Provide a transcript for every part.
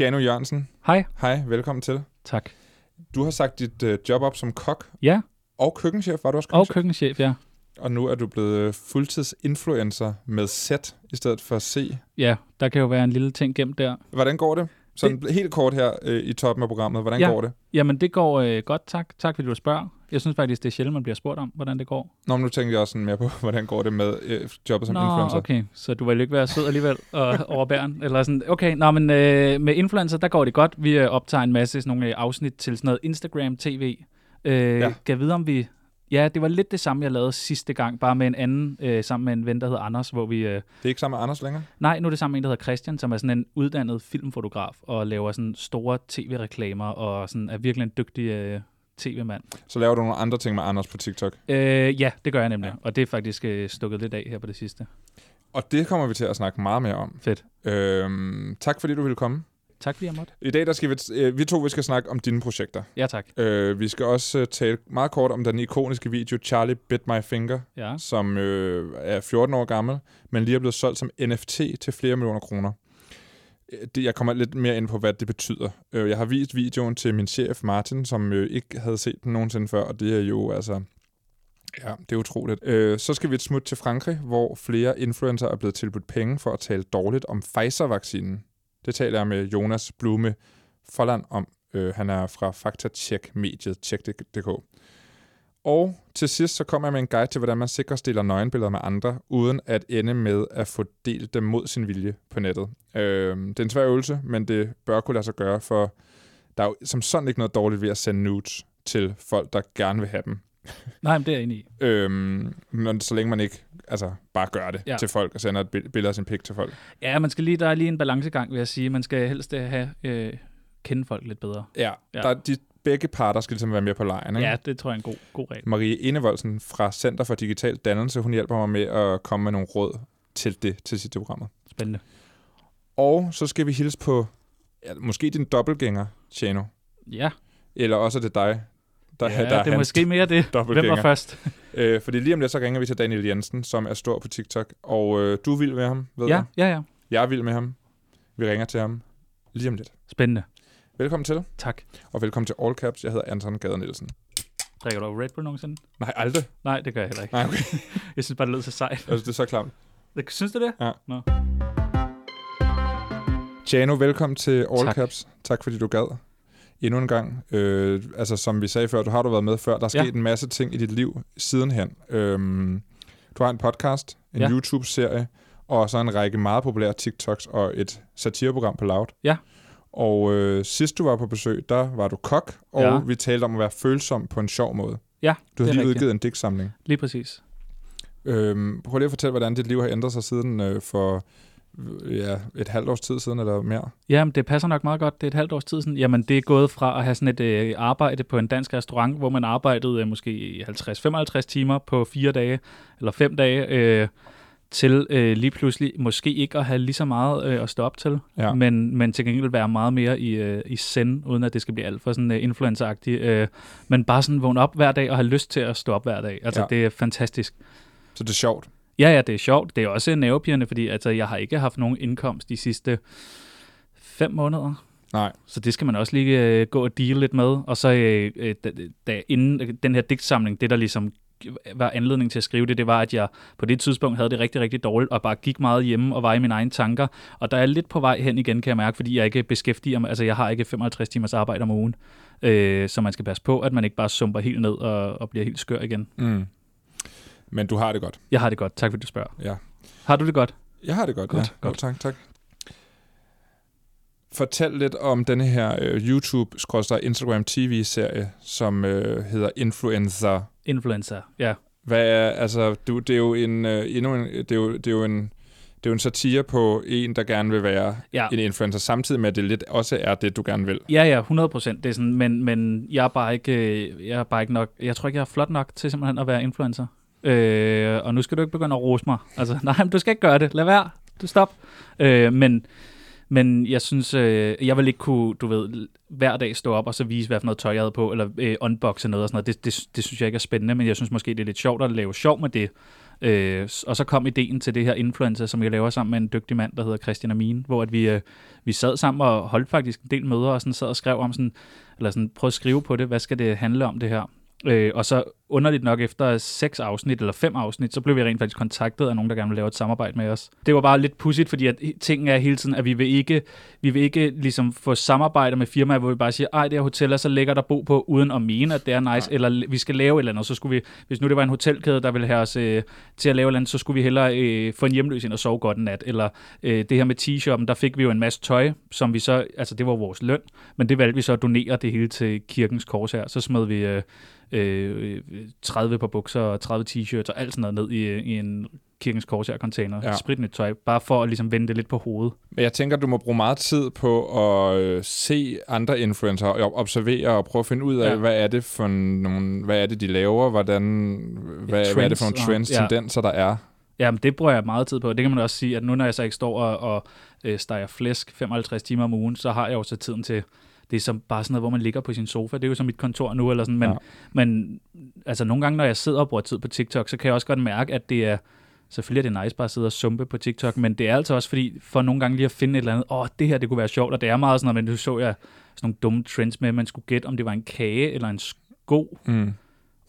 Jano Jørgensen, Hej. hej, velkommen til. Tak. Du har sagt dit øh, job op som kok Ja, og køkkenchef, var du også og køkkenchef? køkkenchef, ja. Og nu er du blevet øh, fuldtidsinfluencer med Z i stedet for C. Ja, der kan jo være en lille ting gemt der. Hvordan går det? Sådan det... helt kort her øh, i toppen af programmet. Hvordan Ja. går det? Jamen, det går øh, godt, tak. Tak fordi du spørger. Jeg synes faktisk, det er sjældent, man bliver spurgt om, hvordan det går. Nå, men nu tænker jeg også sådan mere på, hvordan går det med øh, jobbet som Nå, influencer? okay. Så du vil ikke være sød alligevel og overbæren? Eller sådan, okay, nå, men øh, med influencer, der går det godt. Vi øh, optager en masse sådan nogle øh, afsnit til sådan noget Instagram-tv. Øh, Ja. ja. Kan vide, om vi... Ja, det var lidt det samme, jeg lavede sidste gang, bare med en anden, øh, sammen med en ven, der hedder Anders, hvor vi... Øh, Det er ikke sammen med Anders længere? Nej, nu er det sammen med en, der hedder Christian, som er sådan en uddannet filmfotograf og laver sådan store tv-reklamer og sådan er virkelig en dygtig øh, tv-mand. Så laver du nogle andre ting med Anders på TikTok. Øh, ja, det gør jeg nemlig, Ja. og det er faktisk øh, stukket lidt af her på det sidste. Og det kommer vi til at snakke meget mere om. Fedt. Øhm, tak fordi du ville komme. Tak fordi jeg måtte. I dag der skal vi, øh, vi to vi skal snakke om dine projekter. Ja, tak. Øh, vi skal også øh, tale meget kort om den ikoniske video Charlie Bit My Finger, Ja. som øh, er 14 år gammel, men lige er blevet solgt som NFT til flere millioner kroner. Øh, det, jeg kommer lidt mere ind på, hvad det betyder. Øh, Jeg har vist videoen til min chef Martin, som øh, ikke havde set den nogensinde før, og det er jo altså... Ja, det er utroligt. Øh, så skal vi et smut til Frankrig, hvor flere influencer er blevet tilbudt penge for at tale dårligt om Pfizer-vaccinen. Det taler jeg med Jonas Blume Folland om. Øh, han er fra Faktatjek-mediet Tjek.dk. Og til sidst så kommer jeg med en guide til, hvordan man sikkert stiller nøgenbilleder med andre, uden at ende med at få delt dem mod sin vilje på nettet. Øh, det er en svær øvelse, men det bør kunne lade sig gøre, for der er jo som sådan ikke noget dårligt ved at sende nudes til folk, der gerne vil have dem. Nej, men det er jeg enig i. Øhm, men så længe man ikke altså, bare gør det ja. Til folk og sender et bi- billede af sin pik til folk. Ja, man skal lige, der er lige en balancegang, vil jeg sige. Man skal helst øh, have, øh, kende folk lidt bedre. Ja, ja. Der, er de, begge parter skal ligesom være med på lejen. Ikke? Ja, det tror jeg er en god, god regel. Marie Enevoldsen fra Center for Digital Dannelse, hun hjælper mig med at komme med nogle råd til det til sidste programmet. Spændende. Og så skal vi hilse på ja, måske din dobbeltgænger, Chano. Ja, Eller også er det dig, der, ja der er det er måske mere det. Hvem var først? Øh, fordi lige om lidt, så ringer vi til Daniel Jensen, som er stor på TikTok. Og øh, du er vild med ham, ved Ja, jeg. ja, ja. Jeg er vild med ham. Vi ringer til ham lige om lidt. Spændende. Velkommen til, Tak. og velkommen til All Caps. Jeg hedder Anton Gader Nielsen. Drikker du Red Bull nogensinde? Nej, aldrig. Nej, det gør jeg heller ikke. Nej, okay. Jeg synes bare, det lød så sejt. Altså, det er så klart. Synes du det? Ja. Nå. Jano, velkommen til All Tak. Caps. Tak fordi du gad. Endnu en gang. Øh, altså, som vi sagde før, du har du været med før. Der er Ja. sket en masse ting i dit liv sidenhen. Øhm, du har en podcast, en Ja. YouTube-serie, og så en række meget populære TikToks og et satireprogram på Loud. Ja. Og øh, sidst du var på besøg, der var du kok, og Ja. vi talte om at være følsom på en sjov måde. Ja, Du har lige rigtigt. udgivet en digtsamling. Lige præcis. Øhm, prøv lige at fortælle, hvordan dit liv har ændret sig siden øh, for ja, et halvt års tid siden, eller mere. Jamen, det passer nok meget godt. Det er et halvt års tid siden. Jamen, det er gået fra at have sådan et øh, arbejde på en dansk restaurant, hvor man arbejdede øh, måske 50-55 timer på fire dage, eller fem dage, øh, til øh, lige pludselig måske ikke at have lige så meget øh, at stå op til, Ja. men, men til gengæld være meget mere i, øh, i send, uden at det skal blive alt for sådan øh, influenceragtigt. Øh, men bare sådan vågne op hver dag og have lyst til at stå op hver dag. Altså, Ja. det er fantastisk. Så det er sjovt. Ja, ja, det er sjovt. Det er også nervepirrende, fordi altså, jeg har ikke haft nogen indkomst de sidste fem måneder. Nej. Så det skal man også lige øh, gå og deal lidt med. Og så øh, øh, da, da, inden øh, den her digtsamling, det der ligesom var anledning til at skrive det, det var, at jeg på det tidspunkt havde det rigtig, rigtig dårligt, og bare gik meget hjemme og var i mine egne tanker. Og der er lidt på vej hen igen, kan jeg mærke, fordi jeg ikke beskæftiger mig, altså jeg har ikke 55 timers arbejde om ugen, øh, så man skal passe på, at man ikke bare sumper helt ned og, og bliver helt skør igen. Mm. Men du har det godt. Jeg har det godt, tak fordi du spørger. Ja. Har du det godt? Jeg har det godt, Godt, ja. godt. Jo, tak, tak. Fortæl lidt om denne her øh, YouTube-Instagram TV-serie, som øh, hedder Influencer. Influencer, ja. Hvad er, altså, du, det er jo en, øh, endnu en, det er jo, det er jo en, det er jo en satire på en, der gerne vil være Ja. en influencer, samtidig med, at det lidt også er det, du gerne vil. Ja, ja, 100 procent. Det er sådan, men, men jeg er bare ikke, øh, jeg er bare ikke nok, jeg tror ikke, jeg er flot nok til simpelthen at være influencer. Øh, og nu skal du ikke begynde at rose mig. Altså, nej, men du skal ikke gøre det. Lad være. Du stop. Øh, men, men jeg synes, øh, jeg vil ikke kunne, du ved, hver dag stå op og så vise, hvad for noget tøj jeg havde på, eller øh, unboxe noget og sådan noget. Det, det, det synes jeg ikke er spændende, men jeg synes måske, det er lidt sjovt at lave sjov med det. Øh, og så kom ideen til det her influencer, som jeg laver sammen med en dygtig mand, der hedder Christian Amin, hvor at vi, øh, vi sad sammen og holdt faktisk en del møder og sådan sad og skrev om sådan, eller sådan prøvede at skrive på det, hvad skal det handle om det her. Øh, og så underligt nok efter seks afsnit eller fem afsnit, så blev vi rent faktisk kontaktet af nogen, der gerne vil lave et samarbejde med os. Det var bare lidt pudsigt, fordi at ting er hele tiden, at vi vil ikke, vi vil ikke ligesom få samarbejder med firmaer, hvor vi bare siger, ej, det her hotel er så lækkert at bo på, uden at mene, at det er nice, ja. eller vi skal lave et eller andet. Så skulle vi, hvis nu det var en hotelkæde, der ville have os øh, til at lave et eller andet, så skulle vi hellere øh, få en hjemløs ind og sove godt en nat. Eller øh, det her med t-shoppen, der fik vi jo en masse tøj, som vi så, altså det var vores løn, men det valgte vi så at donere det hele til kirkens kors her. Så smed vi øh, øh, 30 på bukser og 30 t-shirts og alt sådan noget ned i, i en kirkens korsær container. Ja. Spritnyt tøj, bare for at ligesom vende det lidt på hovedet. Men jeg tænker, du må bruge meget tid på at øh, se andre influencer og observere og prøve at finde ud af, ja. hvad er det for nogle, hvad er det, de laver, hvordan, hvad, trends, hvad er det for nogle trends, og, ja. tendenser, der er. Jamen, det bruger jeg meget tid på. Det kan man også sige, at nu når jeg så ikke står og, og øh, steger flæsk 55 timer om ugen, så har jeg jo så tiden til det er som bare sådan noget, hvor man ligger på sin sofa. Det er jo som mit kontor nu, eller sådan. Men, ja. men altså, nogle gange, når jeg sidder og bruger tid på TikTok, så kan jeg også godt mærke, at det er, selvfølgelig er det nice bare at sidde og sumpe på TikTok, men det er altså også fordi, for nogle gange lige at finde et eller andet, åh, oh, det her, det kunne være sjovt, og det er meget sådan noget, men nu så jeg sådan nogle dumme trends med, at man skulle gætte, om det var en kage eller en sko. Mm.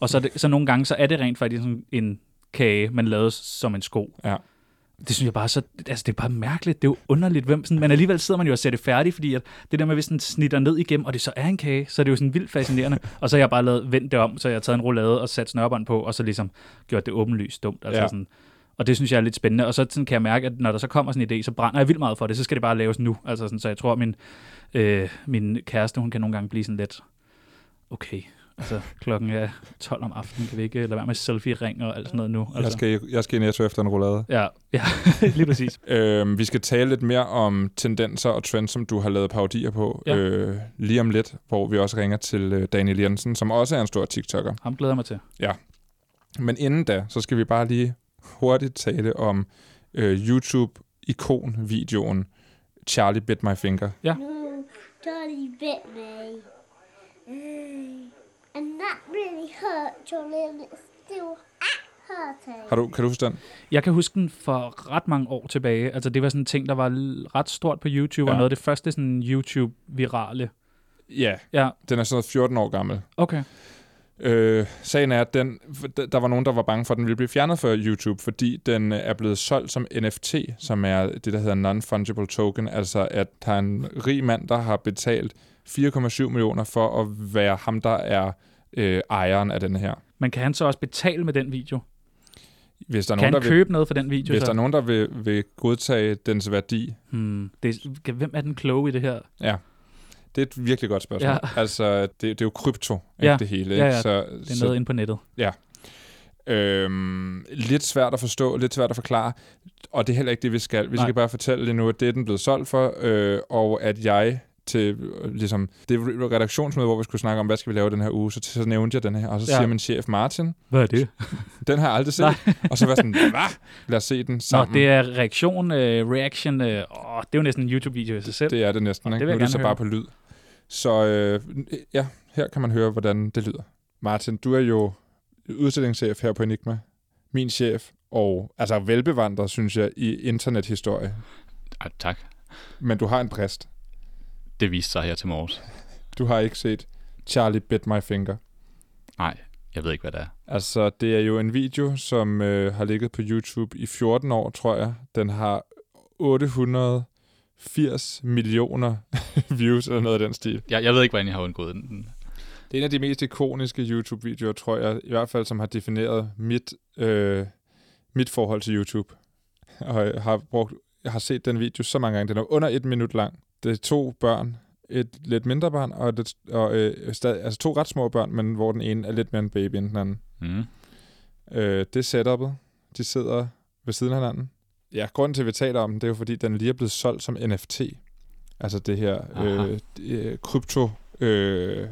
Og så, det, så nogle gange, så er det rent faktisk sådan en kage, man lavede som en sko. Ja det synes jeg bare så, altså det er bare mærkeligt, det er jo underligt, hvem sådan, men alligevel sidder man jo og ser det færdigt, fordi at det der med, hvis den snitter ned igennem, og det så er en kage, så er det jo sådan vildt fascinerende, og så har jeg bare lavet, vendt det om, så jeg har taget en roulade og sat snørbånd på, og så ligesom gjort det åbenlyst dumt, altså ja. sådan, og det synes jeg er lidt spændende, og så sådan kan jeg mærke, at når der så kommer sådan en idé, så brænder jeg vildt meget for det, så skal det bare laves nu, altså sådan, så jeg tror, at min, øh, min kæreste, hun kan nogle gange blive sådan lidt, okay, Altså, klokken er 12 om aftenen, kan vi ikke lade være med selfie-ring og alt sådan noget nu? Altså. Jeg, skal, jeg skal i netto efter en roulade. Ja, ja lige præcis. øhm, vi skal tale lidt mere om tendenser og trends, som du har lavet parodier på ja. øh, lige om lidt, hvor vi også ringer til øh, Daniel Jensen, som også er en stor TikToker. Ham glæder mig til. Ja. Men inden da, så skal vi bare lige hurtigt tale om øh, YouTube-ikon-videoen Charlie Bit My Finger. Ja. Charlie bit me. Mm. And that really hurt, Johnny, and it's still hurting. Har du, kan du huske den? Jeg kan huske den for ret mange år tilbage. Altså, det var sådan en ting, der var ret stort på YouTube, ja. og noget af det første sådan YouTube-virale. Ja, ja, den er sådan 14 år gammel. Okay. Øh, sagen er, at den, der var nogen, der var bange for, at den ville blive fjernet fra YouTube, fordi den er blevet solgt som NFT, som er det, der hedder Non-Fungible Token, altså at der er en rig mand, der har betalt 4,7 millioner for at være ham, der er øh, ejeren af den her. Men kan han så også betale med den video? Hvis der er kan nogen, han der købe vil, noget for den video? Hvis så? der er nogen, der vil, vil godtage dens værdi. Hmm. Det, hvem er den kloge i det her? Ja. Det er et virkelig godt spørgsmål. Ja. Altså, det, det er jo krypto, ja. ikke det hele. Ikke? Ja, ja. Så, det er noget så, inde på nettet. Ja. Øhm, lidt svært at forstå, lidt svært at forklare, og det er heller ikke det, vi skal. Vi Nej. skal bare fortælle lige nu, at det er den blevet solgt for, øh, og at jeg til ligesom, det redaktionsmøde, hvor vi skulle snakke om, hvad skal vi lave den her uge, så, så nævnte jeg den her, og så ja. siger min chef Martin, hvad er det? den har jeg aldrig set. og så var sådan, hvad? Lad os se den sammen. Nå, det er reaktion, uh, reaction, uh, oh, det er jo næsten en YouTube-video i sig selv. Det er det næsten, ikke? Det nu er det så høre. bare på lyd. Så øh, ja, her kan man høre, hvordan det lyder. Martin, du er jo udstillingschef her på Enigma. Min chef, og altså velbevandret, synes jeg, i internethistorie. Ja, tak. Men du har en præst. Det viste sig her til morges. Du har ikke set Charlie Bit My Finger? Nej, jeg ved ikke, hvad det er. Altså, det er jo en video, som øh, har ligget på YouTube i 14 år, tror jeg. Den har 880 millioner views eller noget af den stil. Jeg, jeg ved ikke, hvordan jeg har undgået den. Det er en af de mest ikoniske YouTube-videoer, tror jeg, i hvert fald, som har defineret mit, øh, mit forhold til YouTube. Og jeg har, brugt, jeg har set den video så mange gange. Den er under et minut lang. Det er to børn, et lidt mindre barn, og, det, og øh, stadig, altså to ret små børn, men hvor den ene er lidt mere en baby end den anden. Mm. Øh, det er setup'et. De sidder ved siden af hinanden. Ja, grunden til, at vi taler om den, det er jo, fordi den lige er blevet solgt som NFT. Altså det her øh, øh, krypto øh,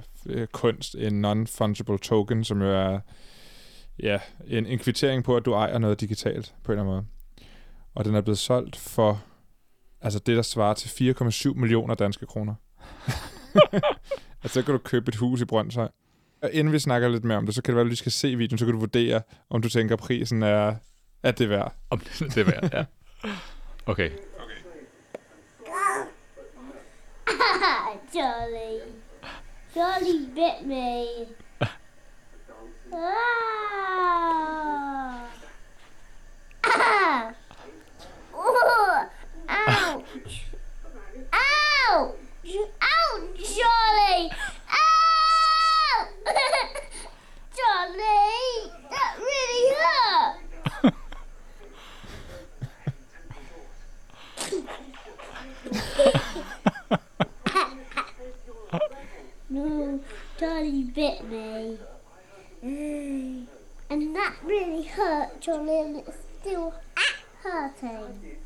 kunst, en non-fungible token, som jo er ja, en, en kvittering på, at du ejer noget digitalt på en eller anden måde. Og den er blevet solgt for altså det, der svarer til 4,7 millioner danske kroner. altså, så kan du købe et hus i Brøndshøj. Og inden vi snakker lidt mere om det, så kan det være, at du skal se videoen, så kan du vurdere, om du tænker, at prisen er at det er værd. Om det, det er værd, ja. Okay. Ah, Jolly. Jolly bit me. Ah. Ah. Oh. Ouch. Ouch. Ouch, Jolly. Ow. Jolly. That really hurt. No, Jolly bit me. Mm. And that really hurt, Jolly, and it's still hurting.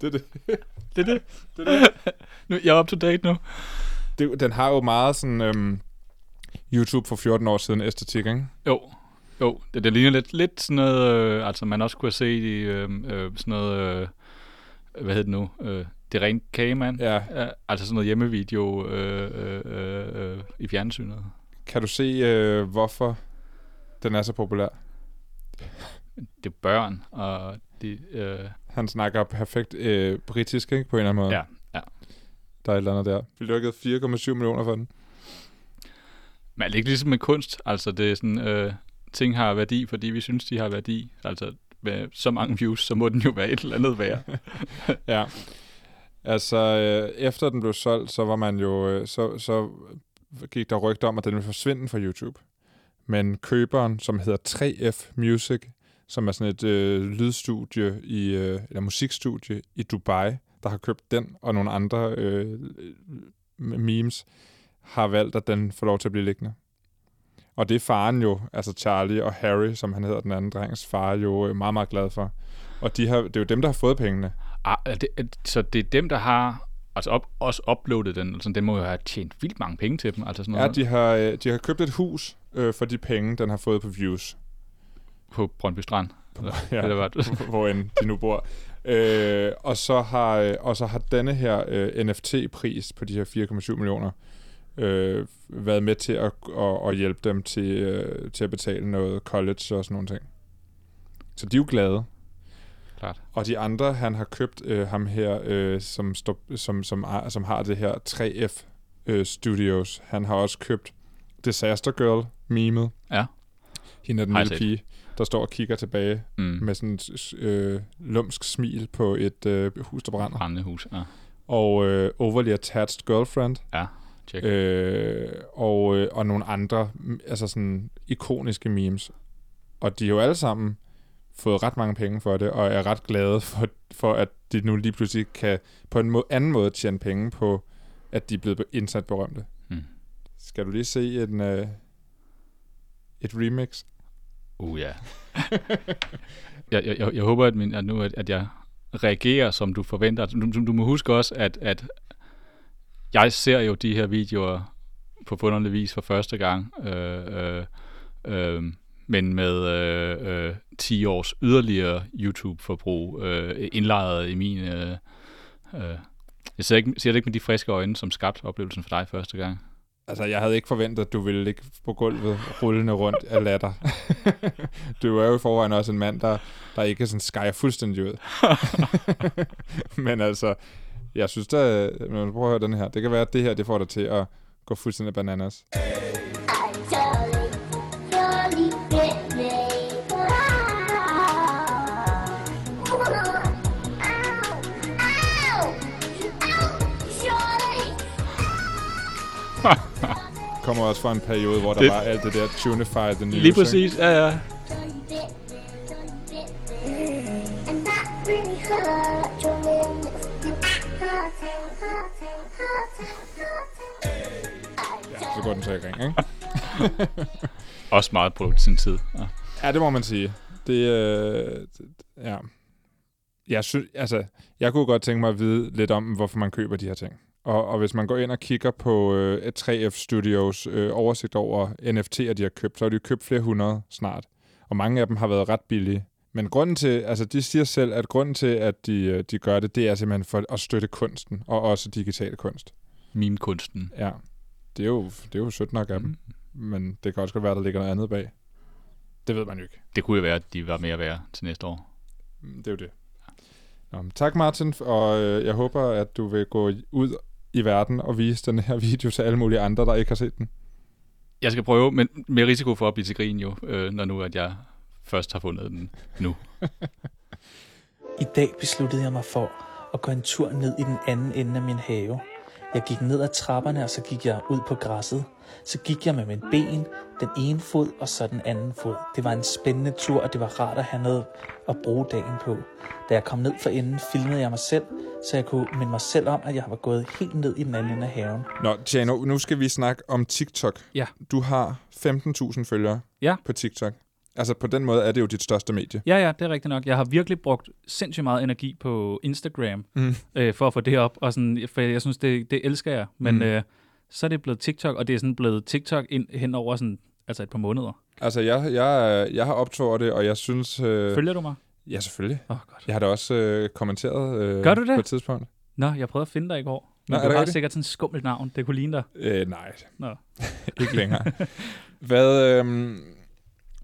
Det, er det. Det er det. det, er det. nu, jeg er up to date nu. det, den har jo meget sådan øhm, YouTube for 14 år siden æstetik, ikke? Jo, jo, det, det ligner lidt, lidt sådan noget, øh, altså man også kunne have set i øh, øh, sådan noget, øh, hvad hedder det nu, øh, det rent kagemand. Ja. Altså sådan noget hjemmevideo øh, øh, øh, øh, i fjernsynet. Kan du se, øh, hvorfor den er så populær? Det er børn, og de, øh, Han snakker perfekt øh, britisk, ikke? På en eller anden måde. ja, ja. Der er et eller andet der. Vi lukkede 4,7 millioner for den. Men er det ikke ligesom med kunst? Altså det er sådan, øh, ting har værdi, fordi vi synes, de har værdi. Altså med så mange views, så må den jo være et eller andet værd. Ja. Altså, øh, efter den blev solgt, så var man jo, øh, så, så gik der rygter om, at den ville forsvinde fra YouTube. Men køberen, som hedder 3F Music, som er sådan et øh, lydstudie, i, øh, eller musikstudie i Dubai, der har købt den og nogle andre øh, memes, har valgt, at den får lov til at blive liggende. Og det er faren jo, altså Charlie og Harry, som han hedder den anden drengs far, jo øh, meget, meget glad for. Og de har, det er jo dem, der har fået pengene. ah, det, er, så det er dem, der har altså op, også uploadet den. Altså, den må jo have tjent vildt mange penge til dem. Altså sådan Ja, noget de har, øh, de har købt et hus øh, for de penge, den har fået på views. på Brøndby Strand. Ja, Eller hvad? hvor end de nu bor. Øh, og, så har, øh, og så har denne her øh, NFT-pris på de her 4,7 millioner øh, været med til at, at, at hjælpe dem til, øh, til at betale noget college og sådan nogle ting. Så de er jo glade. Klart. Og de andre, han har købt øh, ham her, øh, som, stop, som, som, er, som har det her 3F øh, Studios. Han har også købt Disaster Girl memet. Ja. Hende er den lille pige, der står og kigger tilbage Mm. med sådan et øh, lumsk smil på et øh, hus, der brænder. Brændende hus. Ja. Og øh, Overly Attached Girlfriend. ja. Check. Øh, og, øh, og nogle andre, altså sådan ikoniske memes. Og de har jo alle sammen fået ret mange penge for det, og er ret glade for, for at de nu lige pludselig kan på en må- anden måde tjene penge på, at de er blevet indsat berømte. Mm. Skal du lige se en, øh, et remix? Uh, ja. jeg, jeg, jeg, jeg håber, at, min, at nu at, at jeg reagerer, som du forventer. Du, du, du må huske også, at, at jeg ser jo de her videoer på funderlig vis for første gang, øh, øh, øh, men med øh, øh, 10 års yderligere YouTube-forbrug øh, indlejret i min... Øh, øh, jeg ser, ikke, ser det ikke med de friske øjne, som skabte oplevelsen for dig første gang. Altså, jeg havde ikke forventet, at du ville ligge på gulvet rullende rundt af latter. du er jo i forvejen også en mand, der, der ikke sådan skærer fuldstændig ud. Men altså, jeg synes da, når prøver at høre den her, det kan være, at det her, det får dig til at gå fuldstændig bananas. Kommer også fra en periode, hvor der Det- var alt det der Tunify the News. Lige præcis, ja, ja. Ikke? Så går den så i ring, ikke? Også meget brugt sin tid. Ja. Ja, det må man sige. Det, øh, ja. Jeg, synes, altså, jeg kunne godt tænke mig at vide lidt om, hvorfor man køber de her ting. Og, og hvis man går ind og kigger på øh, et 3F Studios øh, oversigt over NFT'er, de har købt, så har de købt flere hundrede snart. Og mange af dem har været ret billige. Men grunden til, altså de siger selv, at grunden til, at de, øh, de gør det, det er simpelthen for at støtte kunsten, og også digital kunst. Meme-kunsten. Ja, det er jo, det er jo sødt nok af dem. Mm. Men det kan også godt være, der ligger noget andet bag. Det ved man jo ikke. Det kunne jo være, at de var mere værd til næste år. Mm, Det er jo det. Nå, tak Martin, og øh, jeg håber, at du vil gå ud i verden og vise den her video til alle mulige andre, der ikke har set den. Jeg skal prøve, men med risiko for at blive til grin jo, øh, når nu at jeg først har fundet den nu. I dag besluttede jeg mig for at gå en tur ned i den anden ende af min have. Jeg gik ned ad trapperne, og så gik jeg ud på græsset. Så gik jeg med min ben, den ene fod og så den anden fod. Det var en spændende tur, og det var rart at have noget at bruge dagen på. Da jeg kom ned for enden, filmede jeg mig selv, så jeg kunne minde mig selv om, at jeg var gået helt ned i den anden ende af haven. Nå, Tjano, nu skal vi snakke om TikTok. Ja. Du har 15.000 følgere Ja. på TikTok. Altså på den måde er det jo dit største medie. Ja, ja, det er rigtigt nok. Jeg har virkelig brugt sindssygt meget energi på Instagram, Mm. øh, for at få det op, og sådan, for jeg synes, det, det elsker jeg. Men Mm. øh, så er det blevet TikTok, og det er sådan blevet TikTok ind, hen over sådan, altså et par måneder. Altså, jeg, jeg, jeg har optrådt det, og jeg synes... Øh, Følger du mig? ja, selvfølgelig. Åh, oh, godt. Jeg har da også øh, kommenteret øh, Gør du det? på et tidspunkt. Nå, jeg prøvede at finde dig i går. Nå, Men er du det har rigtigt? sikkert sådan et skummelt navn. Det kunne ligne dig. Øh, nej, Nå. ikke længere. Hvad, øh,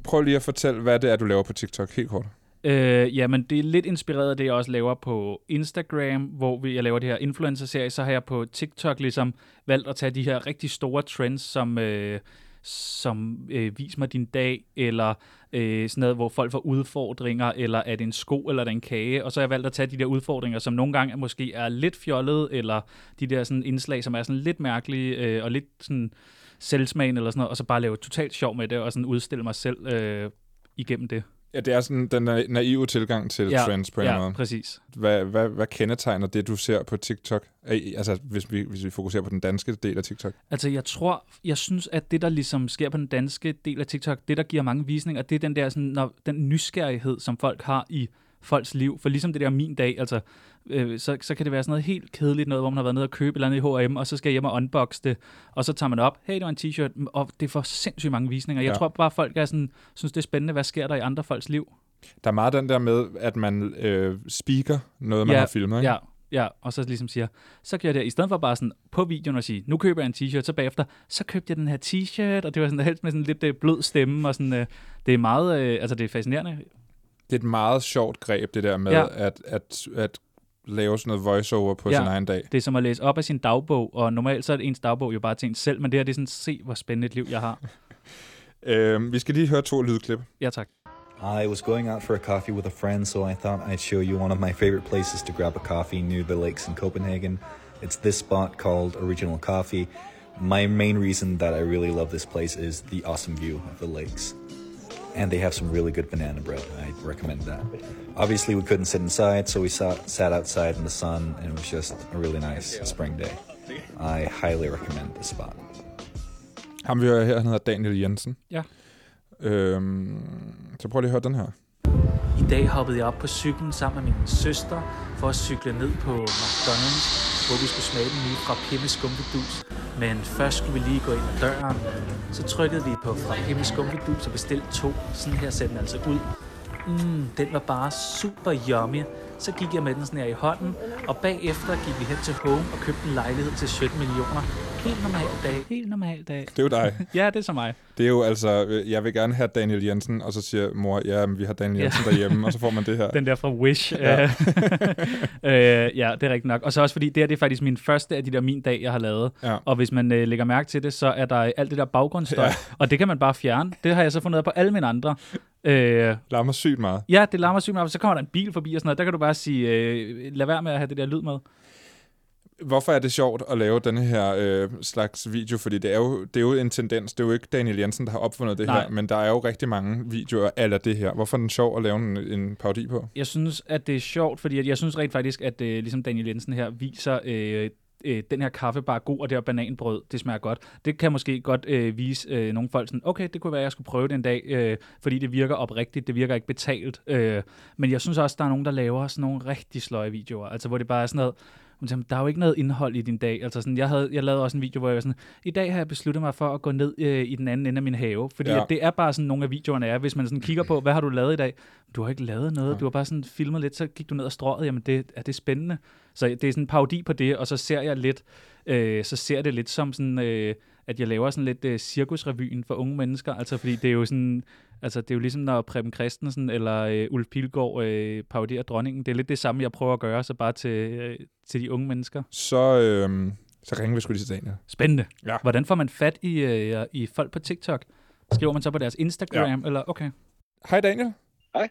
prøv lige at fortælle, hvad det er, du laver på TikTok, helt kort. Øh, jamen, det er lidt inspireret af det, jeg også laver på Instagram, hvor vi, jeg laver det her influencer-serie. Så har jeg på TikTok ligesom valgt at tage de her rigtig store trends, som, øh, som øh, vis mig din dag, eller øh, sådan noget, hvor folk får udfordringer, eller er det en sko, eller er det en kage. Og så har jeg valgt at tage de der udfordringer, som nogle gange måske er lidt fjollede, eller de der sådan indslag, som er sådan lidt mærkelige, øh, og lidt sådan selvsmagen eller sådan noget, og så bare lave totalt sjov med det, og sådan udstille mig selv øh, igennem det. Ja, det er sådan den na- naive tilgang til Ja, trends på en Ja, måde. præcis. Hvad, hvad, hvad kendetegner det, du ser på TikTok? Altså, hvis vi, hvis vi fokuserer på den danske del af TikTok. Altså, jeg tror, jeg synes, at det, der ligesom sker på den danske del af TikTok, det, der giver mange visninger, det er den der sådan, når, den nysgerrighed, som folk har i folks liv. For ligesom det der min dag, altså, øh, så, så kan det være sådan noget helt kedeligt noget, hvor man har været nede og købe et eller andet i H&M, og så skal jeg hjem og unbox det, og så tager man op, hey, det var en t-shirt, og det får sindssygt mange visninger. Jeg Ja. tror bare, folk er sådan, synes, det er spændende, hvad sker der i andre folks liv. Der er meget den der med, at man øh, speaker noget, man Ja, har filmet, ikke? Ja, ja, og så ligesom siger, så gør jeg det, i stedet for bare sådan på videoen og sige, nu køber jeg en t-shirt, så bagefter, så købte jeg den her t-shirt, og det var sådan helst med sådan lidt øh, blød stemme, og sådan, øh, det er meget, øh, altså det er fascinerende. Det er et meget sjovt greb, det der med Ja. at, at, at lave sådan noget voiceover på Ja. sin egen dag. Det er som at læse op af sin dagbog, og normalt så er ens dagbog jo bare til en selv, men det her det er sådan, se hvor spændende et liv jeg har. Øh, vi skal lige høre to lydklip. Ja tak. I was going out for a coffee with a friend, so I thought I'd show you one of my favorite places to grab a coffee near the lakes in Copenhagen. It's this spot called Original Coffee. My main reason that I really love this place is the awesome view of the lakes. And they have some really good banana bread. I recommend that. Obviously, we couldn't sit inside, so we sat, sat outside in the sun, and it was just a really nice spring day. I highly recommend this spot. Ham vi hører her, han hedder Daniel Jensen. Ja. Øhm, så prøv lige at høre den her. I dag hoppede jeg op på cyklen sammen med min søster for at cykle ned på McDonald's, hvor vi skulle smage den nye fra Pimme Skumvedus. Men først skulle vi lige gå ind ad døren. Så trykkede vi på fra Pimme Skumvedus og bestilte to. Sådan her ser den altså ud. Mm, den var bare super yummy. Så gik jeg med den sådan her i hånden, og bagefter gik vi hen til Home og købte en lejlighed til 17 millioner. Helt normal dag. Helt normal dag. Det er jo dig. Ja, det er så mig. Det er jo altså, øh, jeg vil gerne have Daniel Jensen, og så siger mor, ja, men vi har Daniel Ja. Jensen derhjemme, og så får man det her. Den der fra Wish. Ja. Ja, øh, ja det er rigtigt nok. Og så også fordi, det her det er faktisk min første af de der min dag, jeg har lavet. Ja. Og hvis man øh, lægger mærke til det, så er der alt det der baggrundsstøj. Ja. Ja. Og det kan man bare fjerne. Det har jeg så fundet på alle mine andre. Øh, Larmer sygt meget. ja, det larmer sygt meget. Så kommer der en bil forbi og sådan noget. Der kan du bare sige, øh, lad være med at have det der lyd med. Hvorfor er det sjovt at lave denne her øh, slags video? Fordi det er, jo, det er jo en tendens. Det er jo ikke Daniel Jensen, der har opfundet det Nej. her, men der er jo rigtig mange videoer af det her. Hvorfor er den sjov at lave en, en parodi på? Jeg synes, at det er sjovt, fordi jeg synes rent faktisk, at øh, ligesom Daniel Jensen her viser, øh, øh, den her kaffe bare er god, og det her bananbrød, det smager godt. Det kan måske godt øh, vise øh, nogle folk sådan, okay, det kunne være, at jeg skulle prøve det en dag, øh, fordi det virker oprigtigt, det virker ikke betalt. Øh, men jeg synes også, der er nogen, der laver sådan nogle rigtig sløje videoer, altså hvor det bare er sådan noget, hun siger, der er jo ikke noget indhold i din dag. Altså sådan, jeg, havde, jeg lavede også en video, hvor jeg var sådan, i dag har jeg besluttet mig for at gå ned øh, i den anden ende af min have. Fordi Ja. ja. at det er bare sådan, nogle af videoerne er. Hvis man sådan kigger på, hvad har du lavet i dag? Du har ikke lavet noget. Du har bare sådan filmet lidt, så gik du ned og strøget. Jamen, det, er det spændende? Så det er sådan en parodi på det, og så ser jeg lidt, øh, så ser det lidt som sådan, øh, at jeg laver sådan lidt uh, cirkusrevyen for unge mennesker. Altså, fordi det er jo sådan, altså, det er jo ligesom, når Preben Christensen eller uh, Ulf Pilgaard uh, parodierer dronningen. Det er lidt det samme, jeg prøver at gøre, så bare til, uh, til de unge mennesker. Så, øh, så ringer vi sgu lige til Daniel. Spændende. Ja. Hvordan får man fat i, uh, i folk på TikTok? Skriver man så på deres Instagram, ja. eller okay. Hej Daniel. Hej.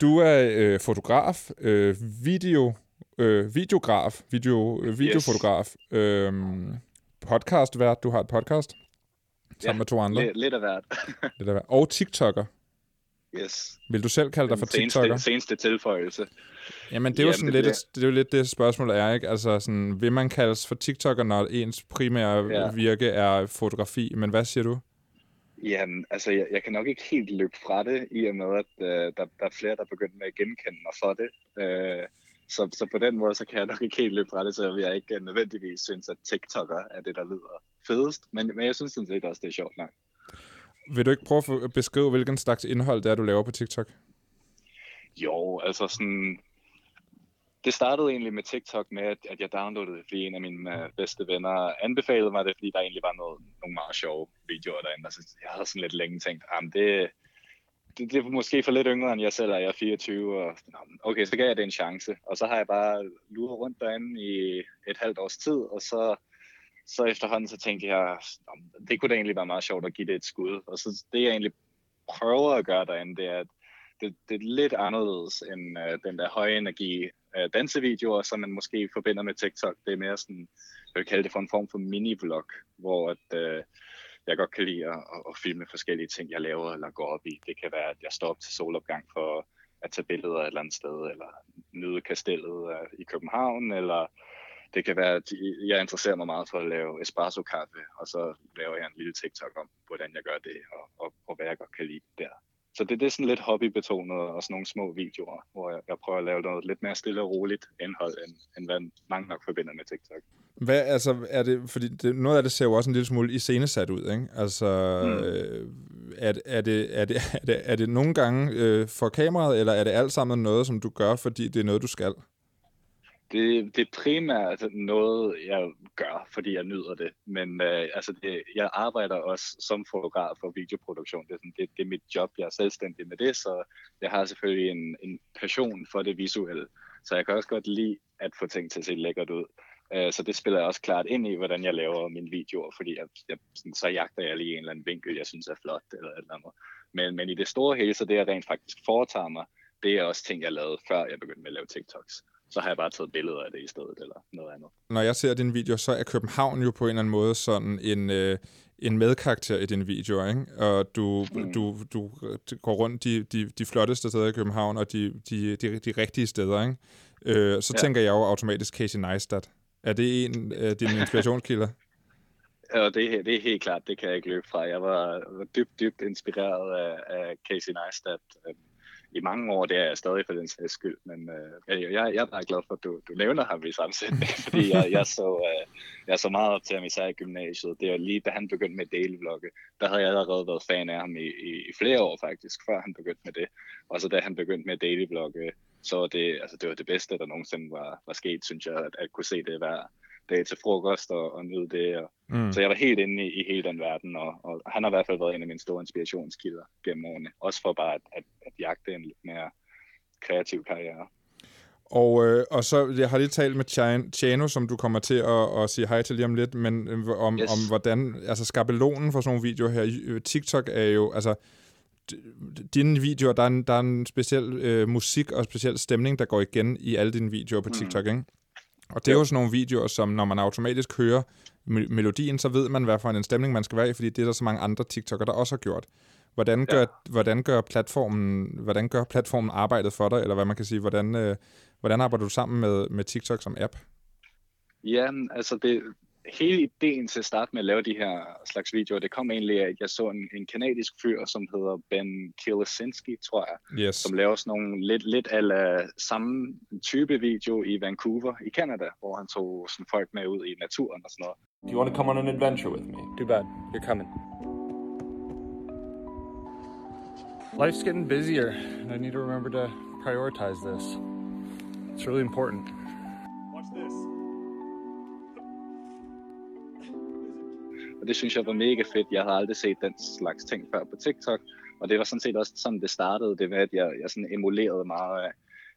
Du er øh, fotograf, øh, video, øh, videograf, video, øh, videofotograf, øh, podcastvært. Du har et podcast sammen Ja, med to andre. Lidt, lidt af hvert. Lidt af hvert. Og TikToker. yes. Vil du selv kalde dig for Den seneste, TikToker? seneste tilføjelse. Jamen, det er jo Jamen, sådan det lidt, bliver- et, det er jo lidt det spørgsmål er, ikke? Altså, sådan, vil man kaldes for TikToker, når ens primære ja. Virke er fotografi? Men hvad siger du? Jamen, altså, jeg, jeg kan nok ikke helt løbe fra det, i og med, at øh, der, der er flere, der er begyndt med at genkende mig for det. Øh, så, så på den måde, så kan jeg nok ikke helt løbe fra det, så jeg ikke nødvendigvis synes, at TikToker er det, der lyder fedest. Men, men jeg synes sådan set også, det er sjovt nok. Vil du ikke prøve at beskrive, hvilken slags indhold det er, du laver på TikTok? Jo, altså sådan... Det startede egentlig med TikTok med, at, at jeg downloadede det, fordi en af mine øh, bedste venner anbefalede mig det, fordi der egentlig var noget, nogle meget sjove videoer derinde. Og så jeg havde sådan lidt længe tænkt, at det, det, det er måske for lidt yngre end jeg selv er, jeg er 24, og okay, så gav jeg det en chance. Og så har jeg bare luret rundt derinde i et halvt års tid, og så, så efterhånden så tænkte jeg, det kunne da egentlig være meget sjovt at give det et skud. Og så det jeg egentlig prøver at gøre derinde, det er, at det, det er lidt anderledes end øh, den der høje energi øh, dansevideoer, som man måske forbinder med TikTok. Det er mere sådan, jeg vil kalde det for en form for mini-vlog, hvor at, øh, jeg godt kan lide at, at, at filme forskellige ting, jeg laver eller går op i. Det kan være, at jeg står op til solopgang for at tage billeder et eller andet sted, eller nyde kastellet øh, i København, eller det kan være, at jeg interesserer mig meget for at lave espresso-kaffe, og så laver jeg en lille TikTok om, hvordan jeg gør det, og, og, og hvad jeg godt kan lide der. Så det, det er sådan lidt hobbybetonet, og sådan nogle små videoer, hvor jeg, jeg prøver at lave noget lidt mere stille og roligt indhold, end, end hvad mange nok forbinder med TikTok. Hvad, altså, er det, fordi det, noget af det ser jo også en lille smule iscenesat ud, ikke? Altså, mm. øh, er, det- er, det, er, det, er, det, er det nogle gange øh, for kameraet, eller er det alt sammen noget, som du gør, fordi det er noget, du skal? Det, det er primært altså, noget, jeg gør, fordi jeg nyder det. Men øh, altså det, jeg arbejder også som fotograf for videoproduktion. Det er, sådan, det, det er mit job. Jeg er selvstændig med det, så jeg har selvfølgelig en, en passion for det visuelle. Så jeg kan også godt lide at få ting til at se lækkert ud. Øh, så det spiller jeg også klart ind i, hvordan jeg laver mine videoer, fordi jeg, jeg, sådan, så jagter jeg lige en eller anden vinkel, jeg synes er flot eller et eller andet. Men, men i det store hele, så det jeg rent faktisk foretager mig, det er også ting, jeg lavede, før jeg begyndte med at lave TikToks. Så har jeg bare taget billeder af det i stedet, eller noget andet. Når jeg ser din video, så er København jo på en eller anden måde sådan en, øh, en medkarakter i din video, ikke? Og du, mm. du, du går rundt de, de, de flotteste steder i København, og de, de, de, de rigtige steder, ikke? Øh, så ja. Ja. tænker jeg jo automatisk Casey Neistat. Er det en af dine inspirationskilder? Og det, er- det er helt klart, det kan jeg ikke løbe fra. Jeg var, var dybt, dybt inspireret af, af Casey Neistat øh, i mange år. Det er jeg stadig for den sags skyld. Men øh, jeg, jeg, jeg er bare glad for, at du, du nævner ham i sammensætning, fordi jeg, jeg, så, øh, jeg så meget op til ham, især i gymnasiet. Det var lige da han begyndte med delvlogge, vlogge. Der havde jeg allerede været fan af ham i, i, i flere år faktisk, før han begyndte med det. Og så da han begyndte med daily vlogge, så var det, altså, det var det bedste, der nogensinde var, var sket, synes jeg, at, at kunne se det hver dag til frokost og, og nyde det. Og, Mm. så jeg var helt inde i, i hele den verden, og, og han har i hvert fald været en af mine store inspirationskilder gennem årene. Også for bare at, at, at jagte en lidt mere kreativ karriere. Og, øh, og så, jeg har lige talt med Chano, som du kommer til at, at sige hej til lige om lidt, men øh, om, yes. Om hvordan, altså skabelonen for sådan nogle videoer her, øh, TikTok er jo, altså, dine videoer, der er en, der er en speciel øh, musik og speciel stemning, der går igen i alle dine videoer på TikTok, ikke? Og det er jo sådan nogle videoer, som når man automatisk hører me- melodien, så ved man, hvad for en stemning man skal være i, fordi det er der så mange andre TikTokere, der også har gjort. Hvordan gør, ja. hvordan gør, platformen, hvordan gør platformen arbejdet for dig, eller hvad man kan sige, hvordan, øh, hvordan arbejder du sammen med, med TikTok som app? Ja, altså det, hele ideen til at starte med at lave de her slags videoer, det kom egentlig af, at jeg så en, en kanadisk fyr, som hedder Ben Kilesinski, tror jeg, Yes. som laver sådan nogle lidt, lidt af samme type video i Vancouver i Canada, hvor han tog sådan folk med ud i naturen og sådan noget. Do you want to come on an adventure with me? Too bad. You're coming. Life's getting busier, and I need to remember to prioritize this. It's really important. Og det synes jeg var mega fedt. Jeg havde aldrig set den slags ting før på TikTok. Og det var sådan set også sådan, det startede. Det med, at jeg, jeg sådan emulerede meget af,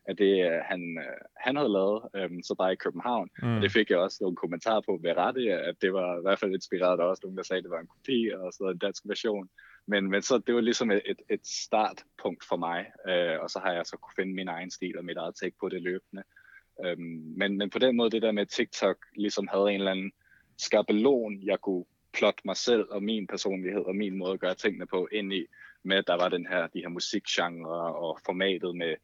af det, øh, han, øh, han havde lavet, øhm, så bare i København. Mm. Mm. Og det fik jeg også nogle kommentarer på ved rette, at det var i hvert fald inspireret. Der var også nogen, der sagde, at det var en kopi og så en dansk version. Men, men så det var ligesom et, et, et startpunkt for mig, øh, og så har jeg så kunne finde min egen stil og mit eget take på det løbende. Øhm, men, men på den måde, det der med TikTok ligesom havde en eller anden skabelon, jeg kunne plotte mig selv og min personlighed og min måde at gøre tingene på ind i, med at der var den her, de her musikgenre og formatet med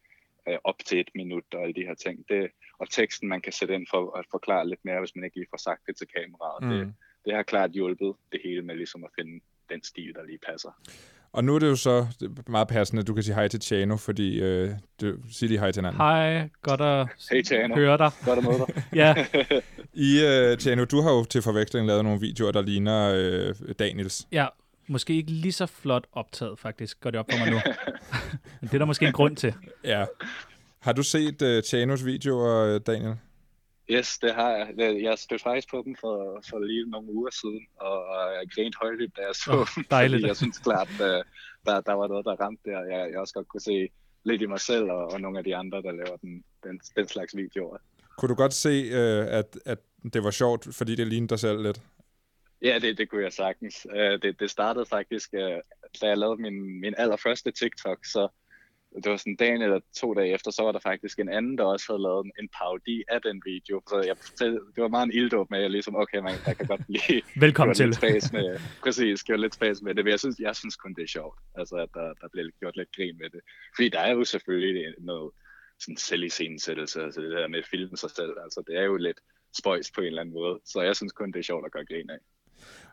øh, op til et minut og alle de her ting. Det, og teksten, man kan sætte ind for at forklare lidt mere, hvis man ikke lige får sagt det til kameraet. Mm. Det, det har klart hjulpet det hele med ligesom at finde den stil, der lige passer. Og nu er det jo så meget passende, at du kan sige hej til Tjano, fordi øh, du siger lige hej til hinanden. Hej, godt at Hey Tjano, høre dig. godt at møde dig. Ja, I, øh, Tjano, du har jo til forveksling lavet nogle videoer, der ligner øh, Daniels. ja, måske ikke lige så flot optaget, faktisk, går det op for mig nu. Men det er der måske en grund til. Ja. Har du set øh, Tjanos videoer, øh, Daniel? Yes, det har jeg. Jeg stødte faktisk på dem for, for lige nogle uger siden, og jeg grinte højlydt, da jeg så Åh, dem, dejligt. fordi jeg synes klart, at der, der var noget, der ramte der. Jeg, jeg også godt kunne se lidt i mig selv og, og nogle af de andre, der laver den, den, den slags videoer. Kunne du godt se, øh, at, at det var sjovt, fordi det lignede dig selv lidt? Ja, det, det kunne jeg sagtens. Uh, det, det startede faktisk, uh, da jeg lavede min, min allerførste TikTok, så det var sådan dagen eller to dage efter, så var der faktisk en anden, der også havde lavet en, en parodi af den video. Så jeg, det var meget en ilddåb med, at jeg ligesom, okay, man, jeg kan godt lige Velkommen lidt til. Spas med, præcis, gjort lidt spas med det, men jeg synes, jeg synes kun, det er sjovt, altså at der, der bliver gjort lidt grin med det. Fordi der er jo selvfølgelig noget sådan selviscenesættelse, altså det der med at filme sig selv, altså det er jo lidt spøjs på en eller anden måde, så jeg synes kun, det er sjovt at gøre grin af.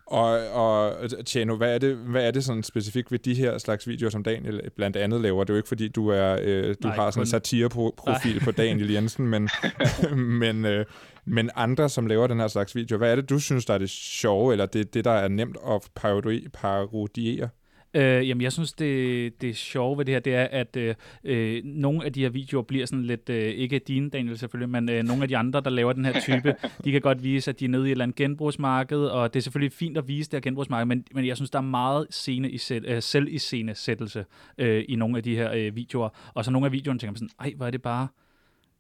Og, og Tjano, hvad er, det, hvad er det sådan specifikt ved de her slags videoer, som Daniel blandt andet laver? Det er jo ikke, fordi du, er, øh, du Nej, har sådan en satireprofil på Daniel Jensen, men, men, øh, men andre, som laver den her slags video, hvad er det, du synes, der er det sjove, eller det, det der er nemt at parodi, parodiere? Øh, jamen, jeg synes, det, det sjove ved det her, det er, at øh, øh, nogle af de her videoer bliver sådan lidt, øh, ikke dine, Daniel selvfølgelig, men øh, nogle af de andre, der laver den her type, de kan godt vise, at de er nede i et eller andet genbrugsmarked, og det er selvfølgelig fint at vise det her genbrugsmarked, men, men jeg synes, der er meget scene i sæt, øh, selv i scenesættelse øh, i nogle af de her øh, videoer. Og så nogle af videoerne tænker man sådan, ej, hvor er det bare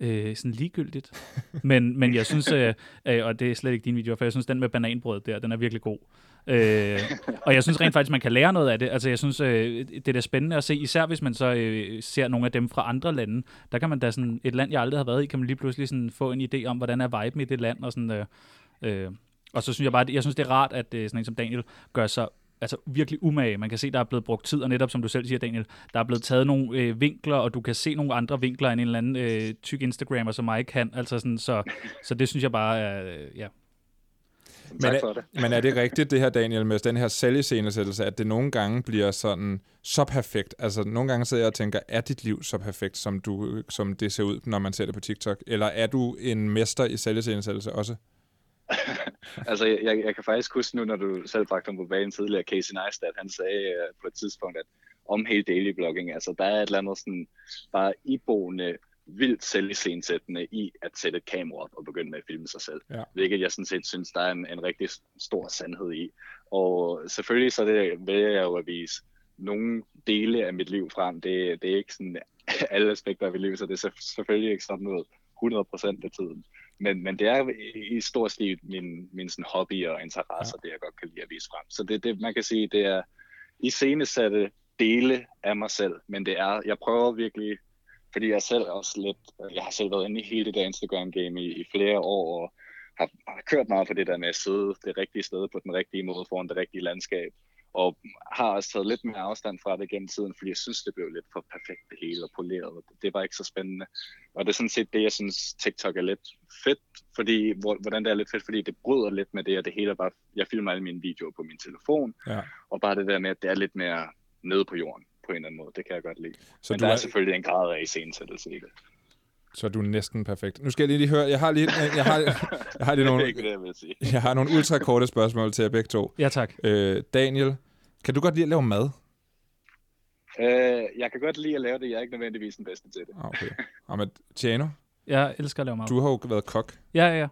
øh, sådan ligegyldigt. men, men jeg synes, øh, øh, og det er slet ikke din video, for jeg synes, den med bananbrød der, den er virkelig god. Øh, og jeg synes rent faktisk, man kan lære noget af det. Altså, jeg synes, øh, det er da spændende at se, især hvis man så øh, ser nogle af dem fra andre lande. Der kan man da sådan, et land, jeg aldrig har været i, kan man lige pludselig sådan få en idé om, hvordan er viben i det land, og sådan, øh, øh, og så synes jeg bare, jeg synes, det er rart, at øh, sådan en som Daniel gør sig altså virkelig umage. Man kan se, der er blevet brugt tid, og netop som du selv siger, Daniel, der er blevet taget nogle øh, vinkler, og du kan se nogle andre vinkler, end en eller anden øh, tyk Instagrammer, som mig kan. Altså sådan, så, så det synes jeg bare er, øh, ja. Men Tak er, for det. men er det rigtigt, det her, Daniel, med den her selviscenesættelse, at det nogle gange bliver sådan så perfekt? Altså, nogle gange sidder jeg og tænker, er dit liv så perfekt, som, du, som det ser ud, når man ser det på TikTok? Eller er du en mester i selviscenesættelse også? altså, jeg, jeg kan faktisk huske nu, når du selv bragte ham på banen tidligere, Casey Neistat, han sagde uh, på et tidspunkt, at om hele daily blogging, altså der er et eller andet sådan bare iboende vildt selviscenesættende i at sætte et kamera op og begynde med at filme sig selv. Ja. Hvilket jeg sådan set synes, der er en, en rigtig stor sandhed i. Og selvfølgelig så det, vælger jeg jo at vise nogle dele af mit liv frem. Det, det er ikke sådan alle aspekter af mit liv, så det er selv- selvfølgelig ikke sådan noget 100% af tiden. Men, men det er i, i stor stil min, min sådan hobby og interesser, ja. det jeg godt kan lide at vise frem. Så det, det man kan sige, det er iscenesatte dele af mig selv, men det er, jeg prøver virkelig, fordi jeg selv også lidt, jeg har selv været inde i hele det der Instagram-game i, i flere år, og har, har kørt meget på det der med at sidde det rigtige sted på den rigtige måde foran det rigtige landskab, og har også taget lidt mere afstand fra det gennem tiden, fordi jeg synes, det blev lidt for perfekt det hele og poleret, det, var ikke så spændende. Og det er sådan set det, jeg synes, TikTok er lidt fedt, fordi, hvor, hvordan det er lidt fedt, fordi det bryder lidt med det, og det hele er bare, jeg filmer alle mine videoer på min telefon, Ja. og bare det der med, at det er lidt mere nede på jorden på en eller anden måde, det kan jeg godt lide. Så Men du der er, er- selvfølgelig en grad af iscenesættelse i det. Så er du næsten perfekt. Nu skal jeg lige, lige høre, jeg har lige, jeg har, jeg har lige Det er nogle, det, jeg jeg har nogle ultrakorte spørgsmål til jer begge to. Ja, tak. Øh, Daniel, kan du godt lide at lave mad? Øh, jeg kan godt lide at lave det, jeg er ikke nødvendigvis den bedste til det. Ah, Okay. Og med Tjano, Jeg elsker at lave mad. du har jo været kok. Ja, ja, ja.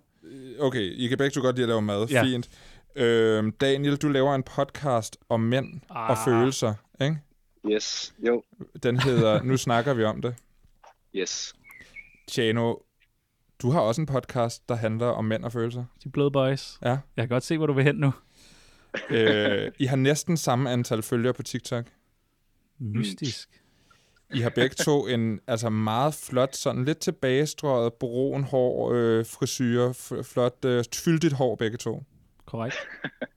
Okay, I kan begge to godt lide at lave mad. Ja. Fint. Øhm, Daniel, du laver en podcast om mænd ah. og Ah. følelser, ikke? Yes, jo, Den hedder Nu snakker vi om det. yes. Tjano, du har også en podcast, der handler om mænd og følelser. De bløde boys. Ja. Jeg kan godt se, hvor du vil hen nu. øh, I har næsten samme antal følgere på TikTok. Mystisk. I har begge to en altså meget flot, sådan lidt tilbagestrøget, brun hår, øh, frisyr, f- flot, øh, fyldigt hår begge to. Korrekt.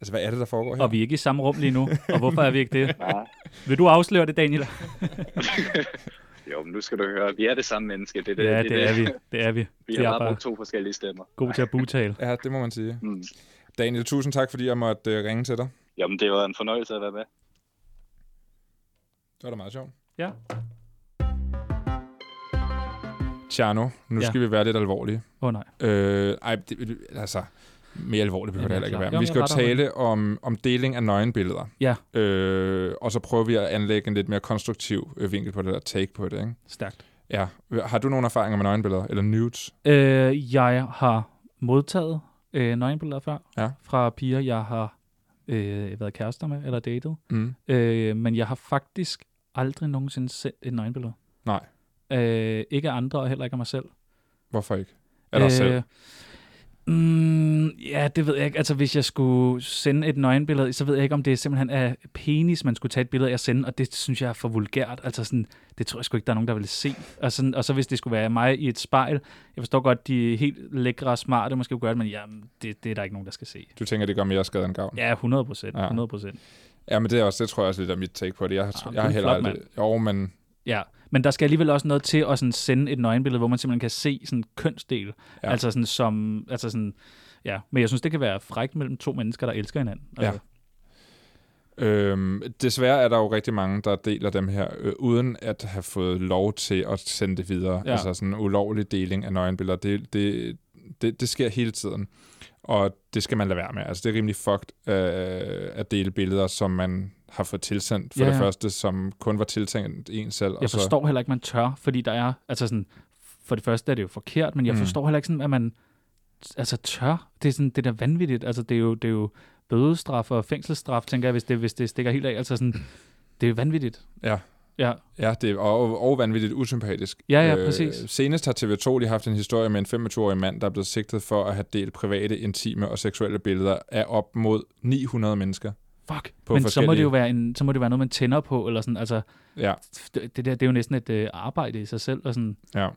Altså, hvad er det, der foregår her? Og vi er ikke i samme rum lige nu. Og hvorfor er vi ikke det? Nej. Vil du afsløre det, Daniel? Jo, men nu skal du høre, vi er det samme menneske. Det, er det, Ja, er det er vi. Det er vi. Vi Det har bare bare brugt to forskellige stemmer. god til at butale. Ja, det må man sige. Mm. Daniel, tusind tak, fordi jeg måtte øh, ringe til dig. Jamen, det var en fornøjelse at være med. Det var da meget sjovt. Ja. Tjano, nu Ja. skal vi være lidt alvorlige. Åh oh, nej. Øh, ej, det, det- altså, mere alvorligt behøver det heller ikke klar. være. Vi skal jo tale om, om deling af nøgenbilleder. Ja. Øh, og så prøver vi at anlægge en lidt mere konstruktiv øh, vinkel på det der take på det, ikke? Stærkt. Ja. Har du nogle erfaringer med nøgenbilleder, eller nudes? Øh, jeg har modtaget øh, nøgenbilleder før Ja. fra piger, jeg har øh, været kærester med eller datet. Mm. Øh, men jeg har faktisk aldrig nogensinde sendt et nøgenbillede. Nej. Øh, ikke af andre, og heller ikke af mig selv. Hvorfor ikke? Eller øh, selv? Mm, ja, det ved jeg ikke. Altså, hvis jeg skulle sende et nøgenbillede, så ved jeg ikke, om det simpelthen er penis, man skulle tage et billede af at sende, og det synes jeg er for vulgært. Altså, sådan, det tror jeg sgu ikke, der er nogen, der vil se. Og, sådan, og så hvis det skulle være mig i et spejl, jeg forstår godt, de helt lækre og smarte måske kunne gøre det, men jamen, det, det er der ikke nogen, der skal se. Du tænker, det gør mere skade end gavn? Ja, 100 procent. Ja. 100 procent. Ja, men det er også, det tror jeg også lidt er mit take på det. Jeg, har, Ah, jeg har er heller flot, aldrig... Jo, men... Ja, men der skal alligevel også noget til at sådan sende et nøgenbillede, hvor man simpelthen kan se sådan kønsdel. Ja. Ja. Altså sådan som, altså sådan, ja. Men jeg synes, det kan være frækt mellem to mennesker, der elsker hinanden. Altså, Øhm, desværre er der jo rigtig mange, der deler dem her, øh, uden at have fået lov til at sende det videre. Ja. Altså sådan en ulovlig deling af nøgenbilleder. Det, det, det, det sker hele tiden. Og det skal man lade være med. Altså det er rimelig fucked øh, at dele billeder, som man har fået tilsendt. For Ja, det ja. første, som kun var tiltænkt en selv. Jeg forstår heller ikke, man tør, fordi der er, altså sådan, for det første er det jo forkert, men jeg Mm. forstår heller ikke sådan, at man altså tør. Det er sådan, det er da vanvittigt. Altså det er jo, det er jo bødestraf og fængselsstraf, tænker jeg, hvis det, hvis det stikker helt af. Altså sådan, det er jo vanvittigt. Ja. Ja. Ja, det er og, og vanvittigt usympatisk. Ja, ja, præcis. senest har TV2 lige haft en historie med en 25-årig mand, der er blevet sigtet for at have delt private, intime og seksuelle billeder af op mod 900 mennesker. Fuck. På men så må, det jo være en, så må det være noget, man tænder på, eller sådan, altså, Ja. det, det der, det er jo næsten et øh, arbejde i sig selv, og sådan, Ja.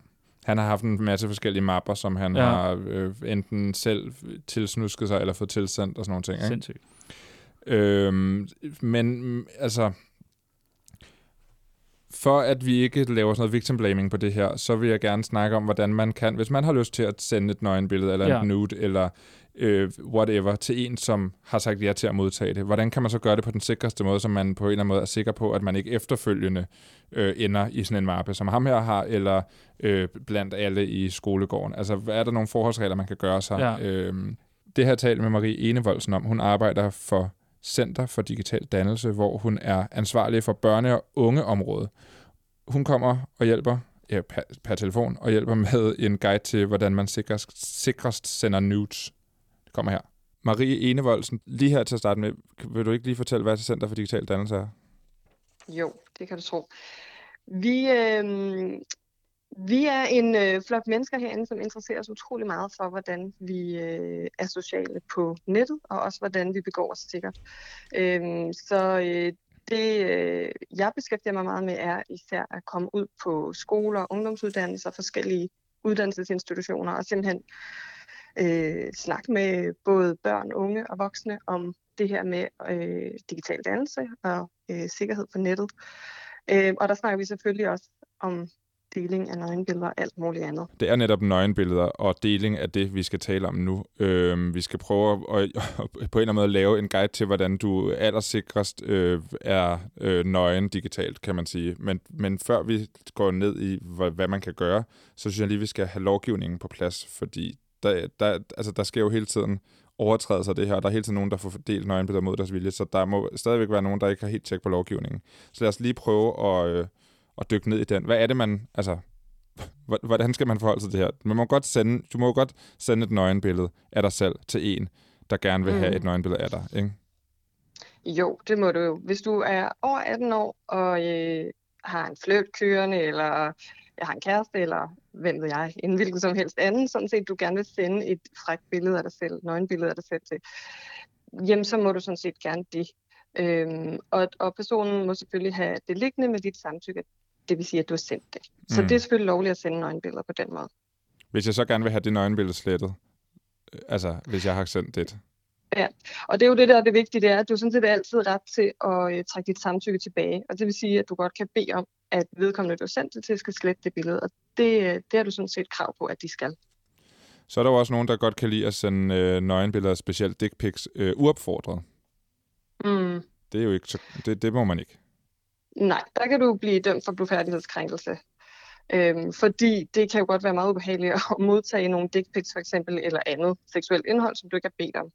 Han har haft en masse forskellige mapper, som han Ja. har øh, enten selv tilsnusket sig, eller fået tilsendt og sådan nogle ting. Ikke? sindssygt. Øhm, men altså, for at vi ikke laver sådan noget victim blaming på det her, så vil jeg gerne snakke om, hvordan man kan, hvis man har lyst til at sende et nøgenbillede, eller Ja. en nude, eller øh, whatever, til en, som har sagt ja til at modtage det. Hvordan kan man så gøre det på den sikreste måde, så man på en eller anden måde er sikker på, at man ikke efterfølgende øh, ender i sådan en mappe, som ham her har, eller øh, blandt alle i skolegården? Altså, hvad er der nogle forholdsregler, man kan gøre sig? Ja. Øhm, det har jeg talt med Marie Enevoldsen om. Hun arbejder for Center for Digital Dannelse, hvor hun er ansvarlig for børne- og ungeområdet. Hun kommer og hjælper ja, per, per telefon og hjælper med en guide til, hvordan man sikrest, sikrest sender nudes. Det kommer her. Marie Enevoldsen, lige her til at starte med, vil du ikke lige fortælle, hvad Center for Digital Dannelse er? Jo, det kan du tro. Vi, øh, vi er en øh, flok mennesker herinde, som interesserer os utrolig meget for, hvordan vi øh, er sociale på nettet, og også hvordan vi begår os sikkert. Øhm, så øh, det, øh, jeg beskæftiger mig meget med, er især at komme ud på skoler, ungdomsuddannelser, forskellige uddannelsesinstitutioner, og simpelthen øh, snakke med både børn, unge og voksne om det her med øh, digital dannelse og øh, sikkerhed på nettet. Øh, og der snakker vi selvfølgelig også om deling af nøgenbilleder og alt muligt andet. Det er netop nøgenbilleder og deling af det, vi skal tale om nu. Øhm, vi skal prøve at, at, på en eller anden måde lave en guide til, hvordan du allersikrest øh, er øh, nøgen digitalt, kan man sige. Men, men før vi går ned i, hvad, hvad man kan gøre, så synes jeg lige, vi skal have lovgivningen på plads, fordi der, der, altså, der sker jo hele tiden overtrædelser af det her, og der er hele tiden nogen, der får fordelt nøgenbilleder mod deres vilje, så der må stadigvæk være nogen, der ikke har helt tjek på lovgivningen. Så lad os lige prøve at, øh, at dykke ned i den. Hvad er det, man... Altså, Hvor- Hvordan skal man forholde sig til det her? Man må godt sende, du må godt sende et nøgenbillede af dig selv til en, der gerne vil have Mm. et nøgenbillede af dig, ikke? Jo, det må du jo. Hvis du er over 18 år og øh, har en flirt kørende, eller jeg har en kæreste, eller hvem ved jeg, en hvilken som helst anden, sådan set, du gerne vil sende et frækt billede af dig selv, nøgenbillede af dig selv til, jamen så må du sådan set gerne det. Øhm, og, og personen må selvfølgelig have det liggende med dit samtykke, det vil sige, at du har sendt det. Så Mm. det er selvfølgelig lovligt at sende nøgenbilleder på den måde. Hvis jeg så gerne vil have det nøgenbillede slettet, øh, altså hvis jeg har sendt det. Ja, og det er jo det der er det vigtige, det er, at du sådan set altid ret til at øh, trække dit samtykke tilbage. Og det vil sige, at du godt kan bede om, at vedkommende, du har sendt det til, skal slette det billede. Og det, øh, det har du sådan set krav på, at de skal. Så er der jo også nogen, der godt kan lide at sende øh, nøgenbilleder, specielt dick pics, øh, uopfordret. Mm. Det er jo ikke så, det, det må man ikke. Nej, der kan du blive dømt for blufærdighedskrænkelse. Øhm, fordi det kan jo godt være meget ubehageligt at modtage nogle dick pics for eksempel, eller andet seksuelt indhold, som du ikke har bedt om.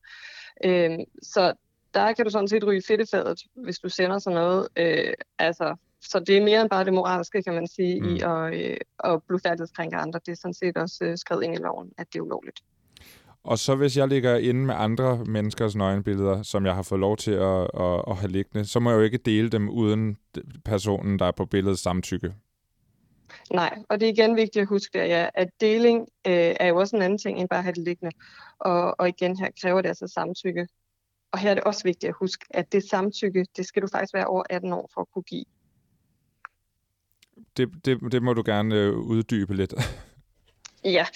Øhm, så der kan du sådan set ryge fedtefadet, hvis du sender sådan noget. Øh, altså, så det er mere end bare det moralske, kan man sige, mm. i at, øh, at blufærdighedskrænke andre. Det er sådan set også øh, skrevet ind i loven, at det er ulovligt. Og så hvis jeg ligger inde med andre menneskers nøgenbilleder, som jeg har fået lov til at, at, at have liggende, så må jeg jo ikke dele dem uden personen, der er på billedet samtykke. Nej, og det er igen vigtigt at huske, der, ja, at deling øh, er jo også en anden ting end bare at have det liggende. Og, og igen, her kræver det altså samtykke. Og her er det også vigtigt at huske, at det samtykke, det skal du faktisk være over 18 år for at kunne give. Det, det, det må du gerne øh, uddybe lidt. Ja,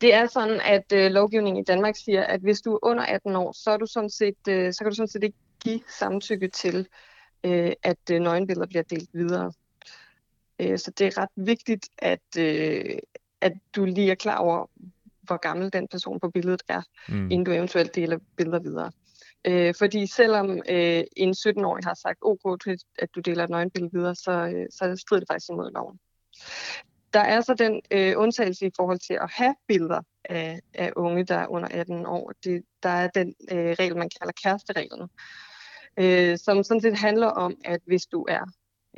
det er sådan, at øh, lovgivningen i Danmark siger, at hvis du er under 18 år, så, er du sådan set, øh, så kan du sådan set ikke give samtykke til, øh, at øh, nøgenbilleder bliver delt videre. Øh, så det er ret vigtigt, at, øh, at du lige er klar over, hvor gammel den person på billedet er, Mm. inden du eventuelt deler billeder videre. Øh, fordi selvom øh, en 17-årig har sagt ok til, at du deler et nøgenbillede videre, så, øh, så strider det faktisk imod loven. Der er så den øh, undtagelse i forhold til at have billeder af, af unge, der er under 18 år. Det, der er den øh, regel, man kalder kærestereglen, øh, som sådan set handler om, at hvis du er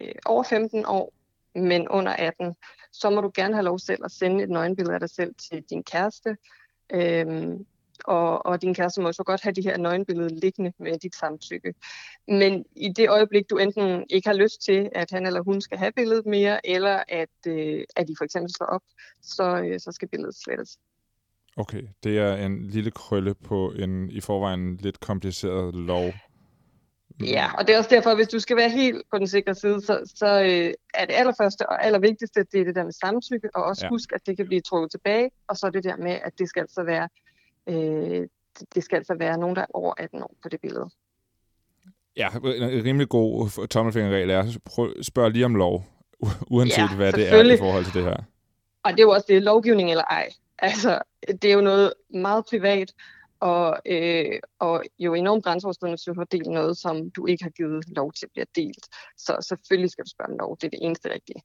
øh, over 15 år, men under 18, så må du gerne have lov selv at sende et nøgenbillede af dig selv til din kæreste. Øhm, og, og din kæreste må så godt have de her nøgenbilleder liggende med dit samtykke. Men i det øjeblik, du enten ikke har lyst til, at han eller hun skal have billedet mere, eller at, øh, at de for eksempel slår op, så, øh, så skal billedet slettes. Okay, det er en lille krølle på en i forvejen lidt kompliceret lov. Ja, og det er også derfor, at hvis du skal være helt på den sikre side, så, så øh, er det allerførste og allervigtigste, det er det der med samtykke, og også ja. husk, at det kan blive trukket tilbage, og så det der med, at det skal altså være, øh, det skal altså være nogen, der er over 18 år på det billede. Ja, en rimelig god tommelfingerregel er, prøv, spørg lige om lov, uanset Ja, hvad det er i forhold til det her. Og det er jo også det, lovgivning eller ej. Altså, det er jo noget meget privat, og, øh, og jo enormt grænseoverskridende, hvis du har delt noget, som du ikke har givet lov til at blive delt. Så selvfølgelig skal du spørge om lov. Det er det eneste rigtige.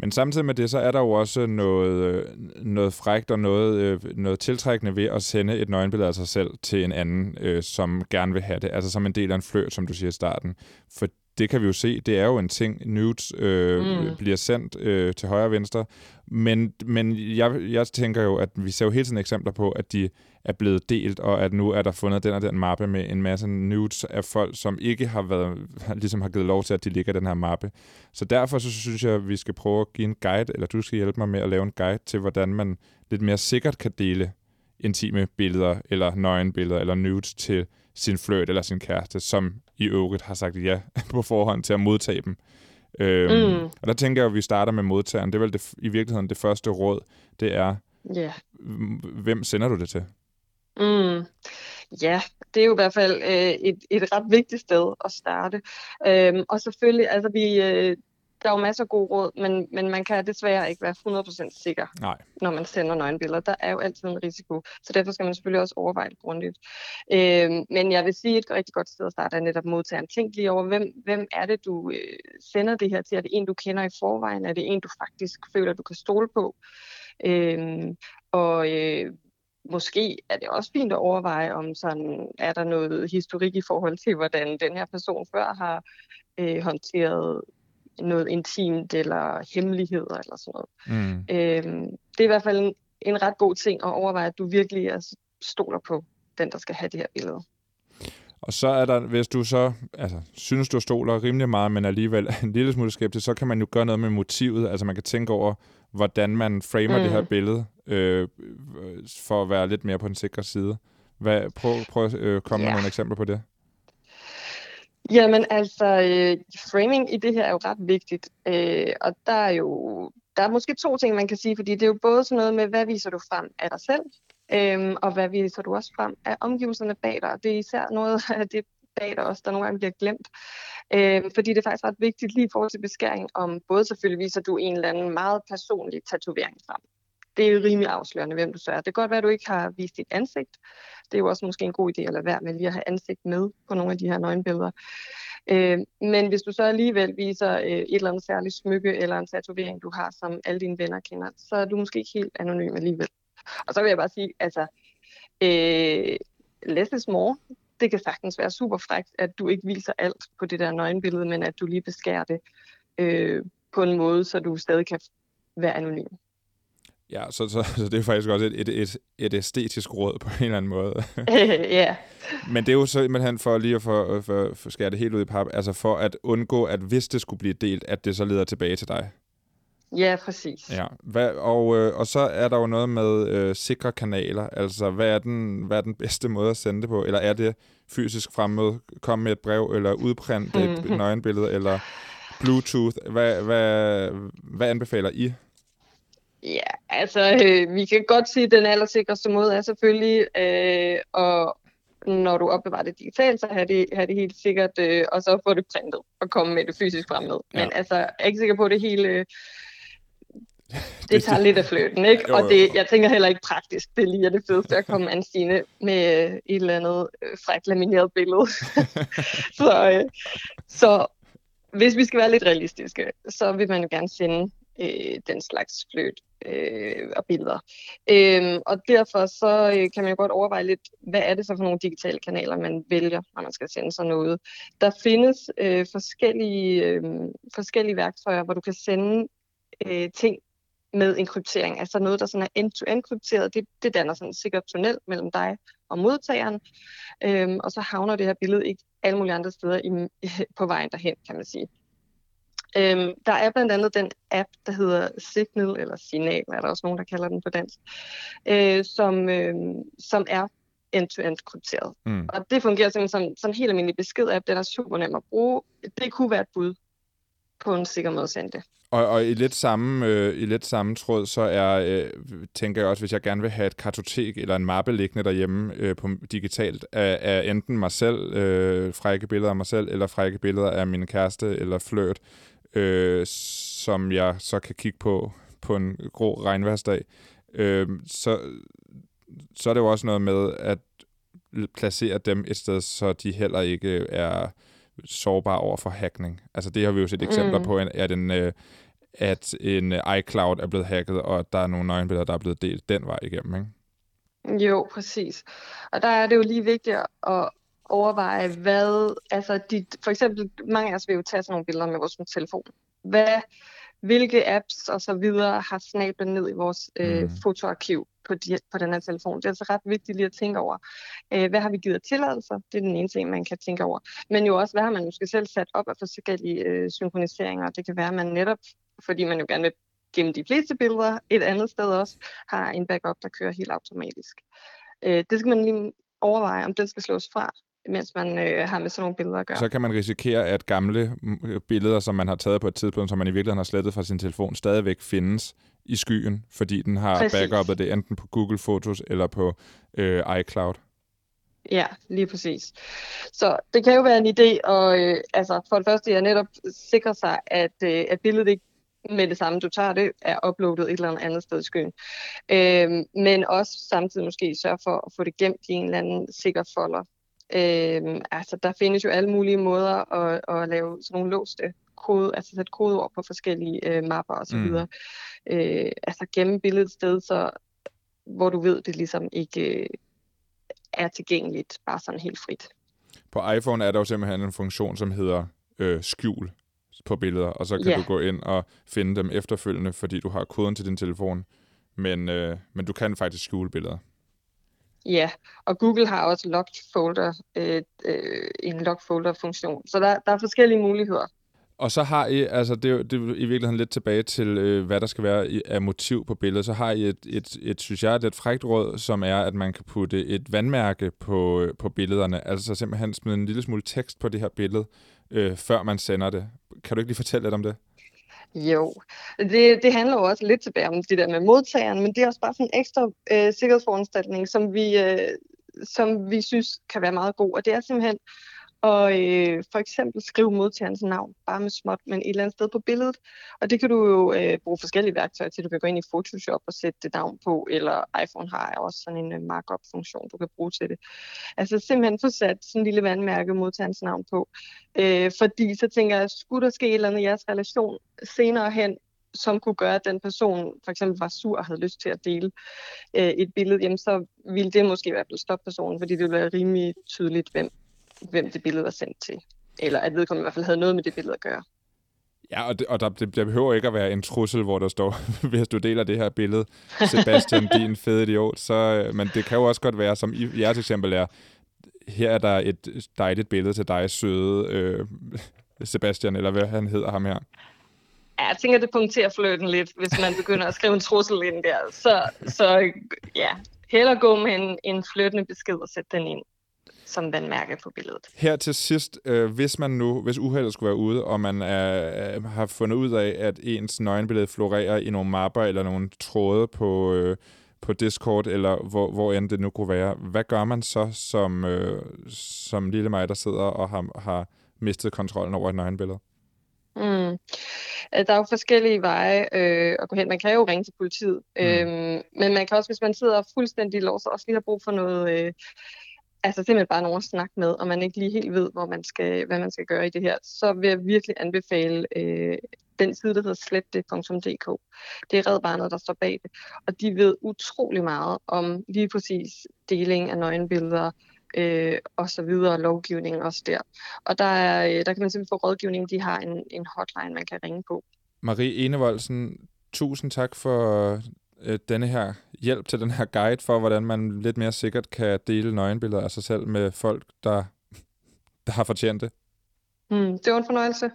Men samtidig med det, så er der jo også noget, øh, noget frægt og noget, øh, noget tiltrækkende ved at sende et nøgenbillede af sig selv til en anden, øh, som gerne vil have det. Altså som en del af en flørt, som du siger i starten. For det kan vi jo se, det er jo en ting, nudes øh, mm. Bliver sendt øh, til højre og venstre. Men, men jeg, jeg tænker jo, at vi ser jo hele tiden eksempler på, at de er blevet delt, og at nu er der fundet den og den mappe med en masse nudes af folk, som ikke har været, ligesom har givet lov til, at de ligger den her mappe. Så derfor så synes jeg, at vi skal prøve at give en guide, eller du skal hjælpe mig med at lave en guide til, hvordan man lidt mere sikkert kan dele intime billeder, eller nøgenbilleder, eller nudes til sin flirt eller sin kæreste, som i øvrigt har sagt ja på forhånd til at modtage dem. Øhm, Mm. Og der tænker jeg, at vi starter med modtageren. Det er vel det, i virkeligheden det første råd, det er, Ja. h- hvem sender du det til? Mm. Ja, det er jo i hvert fald øh, et, et ret vigtigt sted at starte. Øhm, og selvfølgelig, altså vi, øh, der er jo masser af gode råd, men, men man kan desværre ikke være 100% sikker, Nej. når man sender nøgenbilleder. Der er jo altid en risiko, så derfor skal man selvfølgelig også overveje det grundigt. Øhm, men jeg vil sige, at et rigtig godt sted at starte er netop modtageren. Tænk lige over, hvem, hvem er det, du øh, sender det her til? Er det en, du kender i forvejen? Er det en, du faktisk føler, du kan stole på? Øhm, og øh, måske er det også fint at overveje, om sådan, er der noget historik i forhold til, hvordan den her person før har øh, håndteret noget intimt eller hemmeligheder eller sådan noget. Mm. Øhm, det er i hvert fald en, en ret god ting at overveje, at du virkelig er, stoler på den, der skal have det her billede. Og så er der, hvis du så altså, synes, du stoler rimelig meget, men alligevel er en lille smule skeptisk, så kan man jo gøre noget med motivet. Altså man kan tænke over, hvordan man framer mm. det her billede, øh, for at være lidt mere på den sikre side. Hvad, prøv, prøv at øh, komme Ja. med nogle eksempler på det. Jamen altså, øh, framing i det her er jo ret vigtigt, øh, og der er jo der er måske to ting, man kan sige, fordi det er jo både sådan noget med, hvad viser du frem af dig selv, øh, og hvad viser du også frem af omgivelserne bag dig. Det er især noget af det bag dig også, der nogle gange bliver glemt. Øh, fordi det er faktisk ret vigtigt lige i forhold til beskæring, om både selvfølgelig viser du en eller anden meget personlig tatovering frem. Det er rimelig afslørende, hvem du så er. Det kan godt være, at du ikke har vist dit ansigt. Det er jo også måske en god idé at lade være med lige at have ansigt med på nogle af de her nøgenbilleder. Øh, men hvis du så alligevel viser øh, et eller andet særligt smykke eller en tatovering, du har, som alle dine venner kender, så er du måske ikke helt anonym alligevel. Og så vil jeg bare sige, altså, øh, less is more. Det kan sagtens være super frækt, at du ikke viser alt på det der nøgenbillede, men at du lige beskærer det øh, på en måde, så du stadig kan være anonym. Ja, så, så, så det er faktisk også et, et, et, et æstetisk råd på en eller anden måde. ja. Men det er jo simpelthen for lige at få, for, for skære det helt ud i pap, altså for at undgå, at hvis det skulle blive delt, at det så leder tilbage til dig. Ja, præcis. Ja, hvad, og, øh, og så er der jo noget med øh, sikre kanaler. Altså, hvad er, den, hvad er den bedste måde at sende det på? Eller er det fysisk fremmøde, komme med et brev, eller udprinte et nøgenbillede, eller Bluetooth? Hvad, hvad, hvad anbefaler I? Ja, altså øh, vi kan godt sige, at den allersikreste måde er selvfølgelig, øh, og når du opbevarer det digitalt, så har det, har det helt sikkert, øh, og så få det printet og komme med det fysisk frem med. Men Ja. altså, jeg er ikke sikker på, at det hele, øh, det, tager lidt af fløten, ikke? Jo, Og jo. det, jeg tænker heller ikke praktisk, det lige er det fedeste at komme an Stine med øh, et eller andet øh, frækt lamineret billede. så, øh, så hvis vi skal være lidt realistiske, så vil man jo gerne sende øh, den slags fløt øh, og billeder. Øh, og derfor så øh, kan man jo godt overveje lidt, hvad er det så for nogle digitale kanaler, man vælger, når man skal sende sådan noget. Der findes øh, forskellige, øh, forskellige værktøjer, hvor du kan sende øh, ting med enkryptering, altså noget, der sådan er end-to-end krypteret, det, det danner sådan en sikker tunnel mellem dig og modtageren, øhm, og så havner det her billede ikke alle mulige andre steder i, på vejen derhen, kan man sige. Øhm, der er blandt andet den app, der hedder Signal, eller Signal, er der også nogen, der kalder den på dansk, øh, som, øh, som er end-to-end krypteret. Mm. Og det fungerer simpelthen som, som en helt almindelig besked-app, den er super nem at bruge. Det kunne være et bud på en sikker måde at sende det. Og, og i lidt samme øh, i lidt samme tråd, så er, øh, tænker jeg også, hvis jeg gerne vil have et kartotek eller en mappe liggende derhjemme øh, på digitalt, af, af enten mig selv, øh, frække billeder af mig selv, eller frække billeder af min kæreste eller flørt, øh, som jeg så kan kigge på på en grå regnværsdag, øh, så, så er det jo også noget med at placere dem et sted, så de heller ikke er sårbare over for hackning. Altså det har vi jo set eksempler Mm. på, at en, øh, at en iCloud er blevet hacket, og der er nogle nøgenbilleder, der er blevet delt den vej igennem, ikke? Jo, præcis. Og der er det jo lige vigtigt at overveje, hvad, altså de, for eksempel, mange af os vil jo tage sådan nogle billeder med vores telefon. Hvad, hvilke apps og så videre har snablet ned i vores øh, Mm. fotoarkiv på, de, på den her telefon. Det er altså ret vigtigt lige at tænke over. Øh, hvad har vi givet tilladelser? Det er den ene ting, man kan tænke over. Men jo også, hvad har man måske selv sat op af forskellige øh, synkroniseringer? Det kan være, at man netop, fordi man jo gerne vil gemme de fleste billeder et andet sted også, har en backup, der kører helt automatisk. Øh, det skal man lige overveje, om den skal slås fra, mens man øh, har med sådan nogle billeder at gøre. Så kan man risikere, at gamle mm, billeder, som man har taget på et tidspunkt, som man i virkeligheden har slettet fra sin telefon, stadigvæk findes i skyen, fordi den har Præcis. backupet det enten på Google Fotos eller på øh, iCloud. Ja, lige præcis. Så det kan jo være en idé, og øh, altså for det første at netop sikre sig, at, øh, at billedet ikke med det samme, du tager det, er uploadet et eller andet andet sted i skyen. Øh, men også samtidig måske sørge for at få det gemt i en eller anden sikker folder. Øh, altså der findes jo alle mulige måder at, at lave sådan nogle låste kode, altså sætte kodeord på forskellige øh, mapper osv. Mm. Øh, altså gemme billedet et sted, så, hvor du ved, det ligesom ikke øh, er tilgængeligt, bare sådan helt frit. På iPhone er der jo simpelthen en funktion, som hedder øh, skjul på billeder, og så kan Ja. du gå ind og finde dem efterfølgende, fordi du har koden til din telefon, men, øh, men du kan faktisk skjule billeder. Ja, og Google har også locked folder, øh, øh, en locked folder funktion. Så der, der er forskellige muligheder. Og så har I, altså det er, det er i virkeligheden lidt tilbage til, øh, hvad der skal være i- af motiv på billedet. Så har I et, et, et synes jeg, et lidt frækt råd, som er, at man kan putte et vandmærke på, øh, på billederne. Altså simpelthen smide en lille smule tekst på det her billede, øh, før man sender det. Kan du ikke lige fortælle lidt om det? Jo, det, det handler jo også lidt tilbage om det der med modtageren, men det er også bare sådan en ekstra øh, sikkerhedsforanstaltning, som vi, øh, som vi synes kan være meget god. Og det er simpelthen og øh, for eksempel skrive modtagerens navn, bare med småt, men et eller andet sted på billedet. Og det kan du jo øh, bruge forskellige værktøjer til. Du kan gå ind i Photoshop og sætte det navn på, eller iPhone har også sådan en øh, markup-funktion, du kan bruge til det. Altså simpelthen få sat sådan en lille vandmærke modtagerens navn på. Øh, fordi så tænker jeg, skulle der ske et eller andet i jeres relation senere hen, som kunne gøre, at den person for eksempel var sur og havde lyst til at dele øh, et billede, jamen så ville det måske i hvert fald stoppe personen, fordi det ville være rimelig tydeligt, hvem, hvem det billede var sendt til. Eller at vedkommende i hvert fald havde noget med det billede at gøre. Ja, og, det, og der, det, der behøver ikke at være en trussel, hvor der står, hvis du deler det her billede, Sebastian, din fede idiot. Så, øh, men det kan jo også godt være, som i jeres eksempel er, her er der et dejligt billede til dig, søde øh, Sebastian, eller hvad han hedder ham her. Ja, jeg tænker, det punkterer fløten lidt, hvis man begynder at skrive en trussel ind der. Så, så ja, hellere gå med en, en fløtende besked og sætte den ind som vandmærke på billedet. Her til sidst, øh, hvis man nu, hvis uheldet skulle være ude, og man er, øh, har fundet ud af, at ens nøgenbillede florerer i nogle mapper eller nogle tråde på, øh, på Discord, eller hvor, hvor end det nu kunne være, hvad gør man så som, øh, som lille mig, der sidder og har, har mistet kontrollen over et nøgenbillede? Mm. Øh, Der er jo forskellige veje øh, at gå hen. Man kan jo ringe til politiet, Mm. øhm, men man kan også, hvis man sidder fuldstændig låst, også lige have brug for noget, øh, altså simpelthen bare nogen at snakke med, og man ikke lige helt ved, hvor man skal, hvad man skal gøre i det her, så vil jeg virkelig anbefale øh, den side, der hedder slette.dk. Det er Red Barnet, der står bag det, og de ved utrolig meget om lige præcis deling af nøgenbilleder, øh, og så videre, lovgivning også der. Og der, er, øh, der kan man simpelthen få rådgivning. De har en, en hotline, man kan ringe på. Marie Enevoldsen, tusind tak for øh, denne her hjælp til den her guide for, hvordan man lidt mere sikkert kan dele nøgenbilleder af sig selv med folk, der, der har fortjent det. Mm, det var en fornøjelse.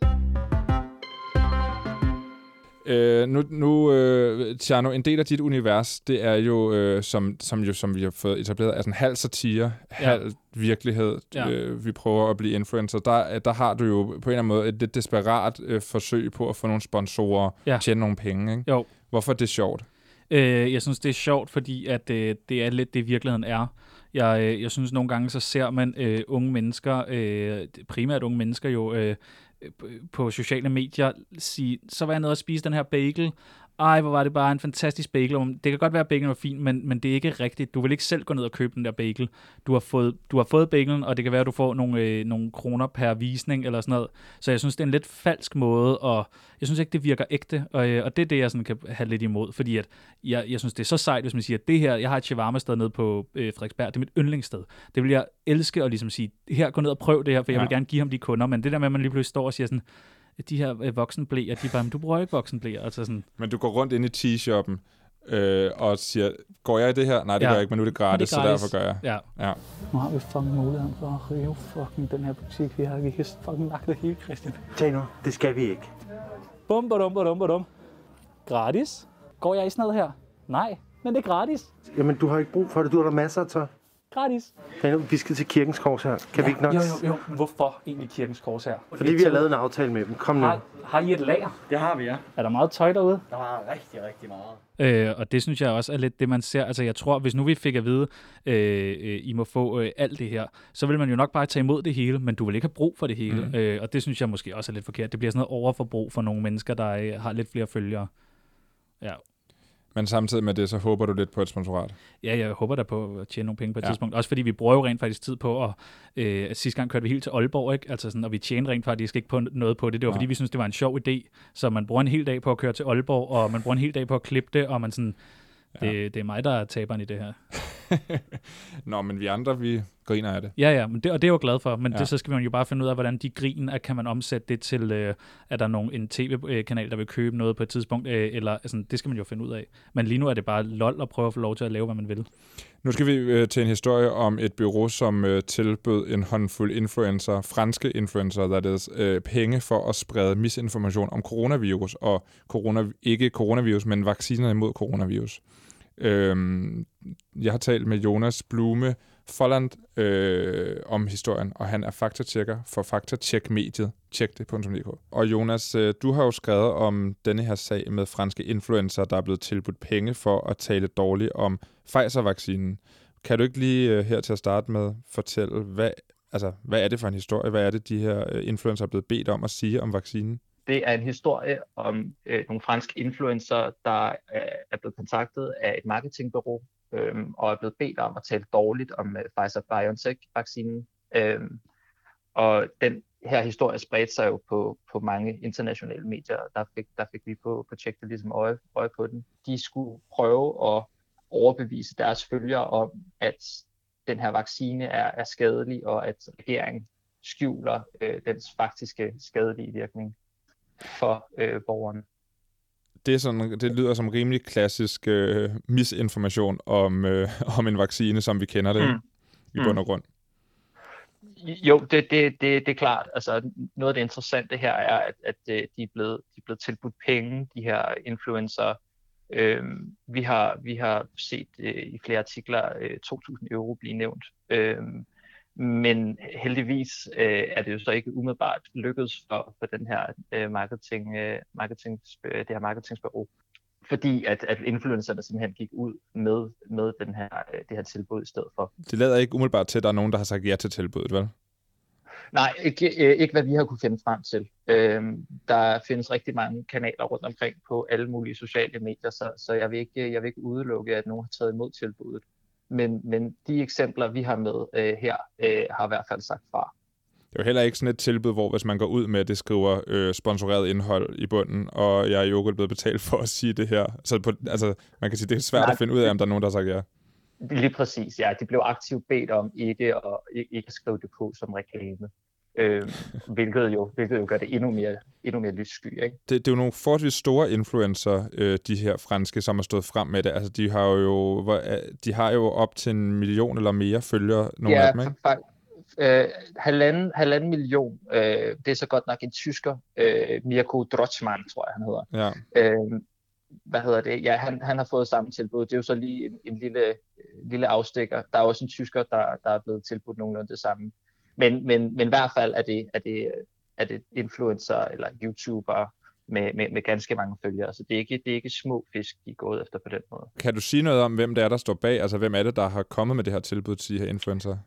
Øh, nu, nu øh, Tjerno, en del af dit univers, det er jo, øh, som, som, jo, som vi har fået etableret, er sådan halv satire, halv virkelighed. Ja. Øh, vi prøver at blive influencer. Der, der har du jo på en eller anden måde et lidt desperat øh, forsøg på at få nogle sponsorer, Ja. tjene nogle penge. Ikke? Jo. Hvorfor er det sjovt? Øh, jeg synes, det er sjovt, fordi at, øh, det er lidt det, virkeligheden er. Jeg, øh, jeg synes, nogle gange så ser man øh, unge mennesker, øh, primært unge mennesker jo, øh, øh på sociale medier sige, så var jeg nede og spise den her bagel. Ej, hvor var det bare en fantastisk bagel. Det kan godt være, at bagelen var fin, men, men det er ikke rigtigt. Du vil ikke selv gå ned og købe den der bagel. Du har fået, du har fået bagelen, og det kan være, at du får nogle, øh, nogle kroner per visning eller sådan noget. Så jeg synes, det er en lidt falsk måde, og jeg synes ikke, det virker ægte. Og, øh, og det er det, jeg sådan kan have lidt imod, fordi at jeg, jeg synes, det er så sejt, hvis man siger, at det her, jeg har et shawarma-sted nede på øh, Frederiksberg, det er mit yndlingssted. Det vil jeg elske at ligesom sige, her, gå ned og prøv det her, for jeg Ja. vil gerne give ham de kunder. Men det der med, at man lige pludselig står og siger sådan, de her øh, voksenblæer, de bare, men du bruger ikke voksenblæer. Altså sådan, Men du går rundt ind i t-shoppen øh, og siger, går jeg i det her? Nej, det Ja. gør jeg ikke, men nu er det gratis, det er så derfor gør jeg. Ja. ja. Nu har vi fucking muligheden for at rive fucking den her butik. Vi har kan fucking lagt det hele, Christian. Tag nu, det skal vi ikke. Bum, badum, badum, badum. Gratis? Går jeg i sådan noget her? Nej, men det er gratis. Jamen, du har ikke brug for det. Du har der masser at tage. Gratis. Nu, vi skal til kirkens kors her. Kan vi ikke nok? Jo, jo, jo. Hvorfor egentlig kirkens kors her? Fordi vi har lavet en aftale med dem. Kom nu. Har, har I et lager? Det har vi, ja. Er der meget tøj derude? Der er rigtig, rigtig meget. Øh, og det synes jeg også er lidt det, man ser. Altså, jeg tror, hvis nu vi fik at vide, øh, øh, I må få øh, alt det her, så vil man jo nok bare tage imod det hele, men du vil ikke have brug for det hele. Mm. Øh, og det synes jeg måske også er lidt forkert. Det bliver sådan noget overforbrug for nogle mennesker, der øh, har lidt flere følgere. Ja. Men samtidig med det, så håber du lidt på et sponsorat. Ja, jeg håber da på at tjene nogle penge på et Ja. ja. tidspunkt. Også fordi vi bruger jo rent faktisk tid på at... Øh, sidste gang kørte vi helt til Aalborg, ikke? Altså sådan, og vi tjente rent faktisk ikke på noget på det. Det var Nej. fordi, vi synes det var en sjov idé. Så man bruger en hel dag på at køre til Aalborg, og man bruger en hel dag på at klippe det, og man sådan... Det, det er mig, der er taberen i det her. Nå, men vi andre, vi griner af det. Ja, ja, men det, og det er jeg jo glad for, men Ja. det, så skal man jo bare finde ud af, hvordan de grin, at kan man omsætte det til, øh, er der nogen, en tv-kanal, der vil købe noget på et tidspunkt, øh, eller altså, det skal man jo finde ud af. Men lige nu er det bare lol at prøve at få lov til at lave, hvad man vil. Nu skal vi øh, til en historie om et bureau, som øh, tilbød en håndfuld influencer, franske influencer, der er øh, penge for at sprede misinformation om coronavirus, og corona, ikke coronavirus, men vacciner imod coronavirus. Øhm, jeg har talt med Jonas Blume Folland øh, om historien, og han er faktatjekker for Faktatjek-mediet. Tjek det.dk. Og Jonas, øh, du har jo skrevet om denne her sag med franske influencer, der er blevet tilbudt penge for at tale dårligt om Pfizer-vaccinen. Kan du ikke lige øh, her til at starte med fortælle, hvad, altså, hvad er det for en historie? Hvad er det, de her øh, influencer er blevet bedt om at sige om vaccinen? Det er en historie om øh, nogle franske influencer, der øh, er blevet kontaktet af et marketingbureau øh, og er blevet bedt om at tale dårligt om øh, Pfizer-BioNTech-vaccinen. Øh, og den her historie spredte sig jo på, på mange internationale medier, og der fik, der fik vi på, på Tjek det ligesom øje, øje på den. De skulle prøve at overbevise deres følgere om, at den her vaccine er, er skadelig, og at regeringen skjuler øh, dens faktiske skadelige virkning for øh, borgerne. Det, er sådan, det lyder som rimelig klassisk øh, misinformation om, øh, om en vaccine, som vi kender det Mm. mm. i bund og grund. Jo, det, det, det, det er klart. Altså, noget af det interessante her er, at, at øh, de, er blevet, de er blevet tilbudt penge, de her influencer. Øhm, vi, har, vi har set øh, i flere artikler øh, 2.000 euro blive nævnt. Øhm, men heldigvis øh, er det jo så ikke umiddelbart lykkedes for, for den her øh, marketing, øh, marketing, øh, det her marketingsbureau. Fordi at, at influencerne simpelthen gik ud med, med den her, øh, det her tilbud i stedet for. Det lader ikke umiddelbart til, at der er nogen, der har sagt ja til tilbuddet, vel? Nej, ikke, øh, ikke hvad vi har kunne finde frem til. Øhm, der findes rigtig mange kanaler rundt omkring på alle mulige sociale medier, så, så jeg, vil ikke, jeg vil ikke udelukke, at nogen har taget imod tilbuddet. Men, men de eksempler, vi har med øh, her, øh, har i hvert fald sagt fra. Det er jo heller ikke sådan et tilbud, hvor hvis man går ud med, at det skriver øh, sponsoreret indhold i bunden, og jeg er jo ikke blevet betalt for at sige det her. Så på, altså, man kan sige, det er svært Nej. at finde ud af, om der er nogen, der har sagt ja. Lige præcis, ja. De blev aktivt bedt om ikke at, ikke at skrive det på som reklame. Øh, hvilket, jo, hvilket jo gør det endnu mere, endnu mere lyssky. Ikke? Det, det er jo nogle forholdsvis store influencer, øh, de her franske, som har stået frem med det. Altså, de har jo, øh, de har jo op til en million eller mere følgere, nogle ja, af dem, ikke? øh, halvanden, halvanden million. Øh, det er så godt nok en tysker, øh, Mirko Drotzmann, tror jeg, han hedder. Ja. Øh, hvad hedder det? Ja, han, han har fået samme tilbud. Det er jo så lige en, en lille, øh, lille afstikker. Der er også en tysker, der, der er blevet tilbudt nogenlunde det samme. Men, men, men i hvert fald er det, er det, er det influencer eller YouTuber med, med, med ganske mange følgere. Så det er, ikke, det er ikke små fisk, de er gået efter på den måde. Kan du sige noget om, hvem det er, der står bag? Altså, hvem er det, der har kommet med det her tilbud til de her influencer?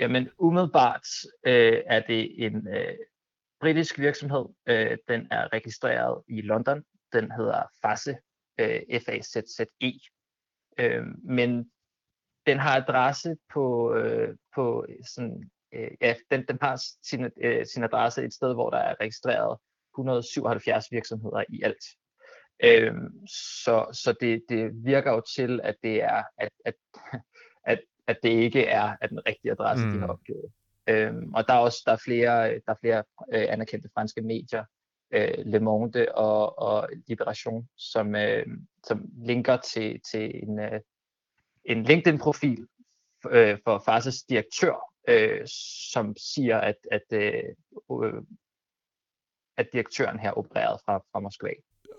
Jamen umiddelbart øh, er det en øh, britisk virksomhed. Øh, den er registreret i London. Den hedder FASE, øh, F-A-Z-Z-E. Øh, men den har adresse på, øh, på sådan, øh, ja, den, den har sin, øh, sin adresse et sted, hvor der er registreret 177 virksomheder i alt. Øhm, så så det, det virker jo til, at det er, at, at, at, at det ikke er, at den rigtige adresse, mm. de Mm. har opgivet. Øhm, og der er også der er flere, der er flere øh, anerkendte franske medier, øh, Le Monde og, og Liberation, som, øh, som linker til, til en, øh, en LinkedIn-profil øh, for Farses direktør, øh, som siger, at, at, øh, øh, at direktøren her opererede fra, fra Moskva.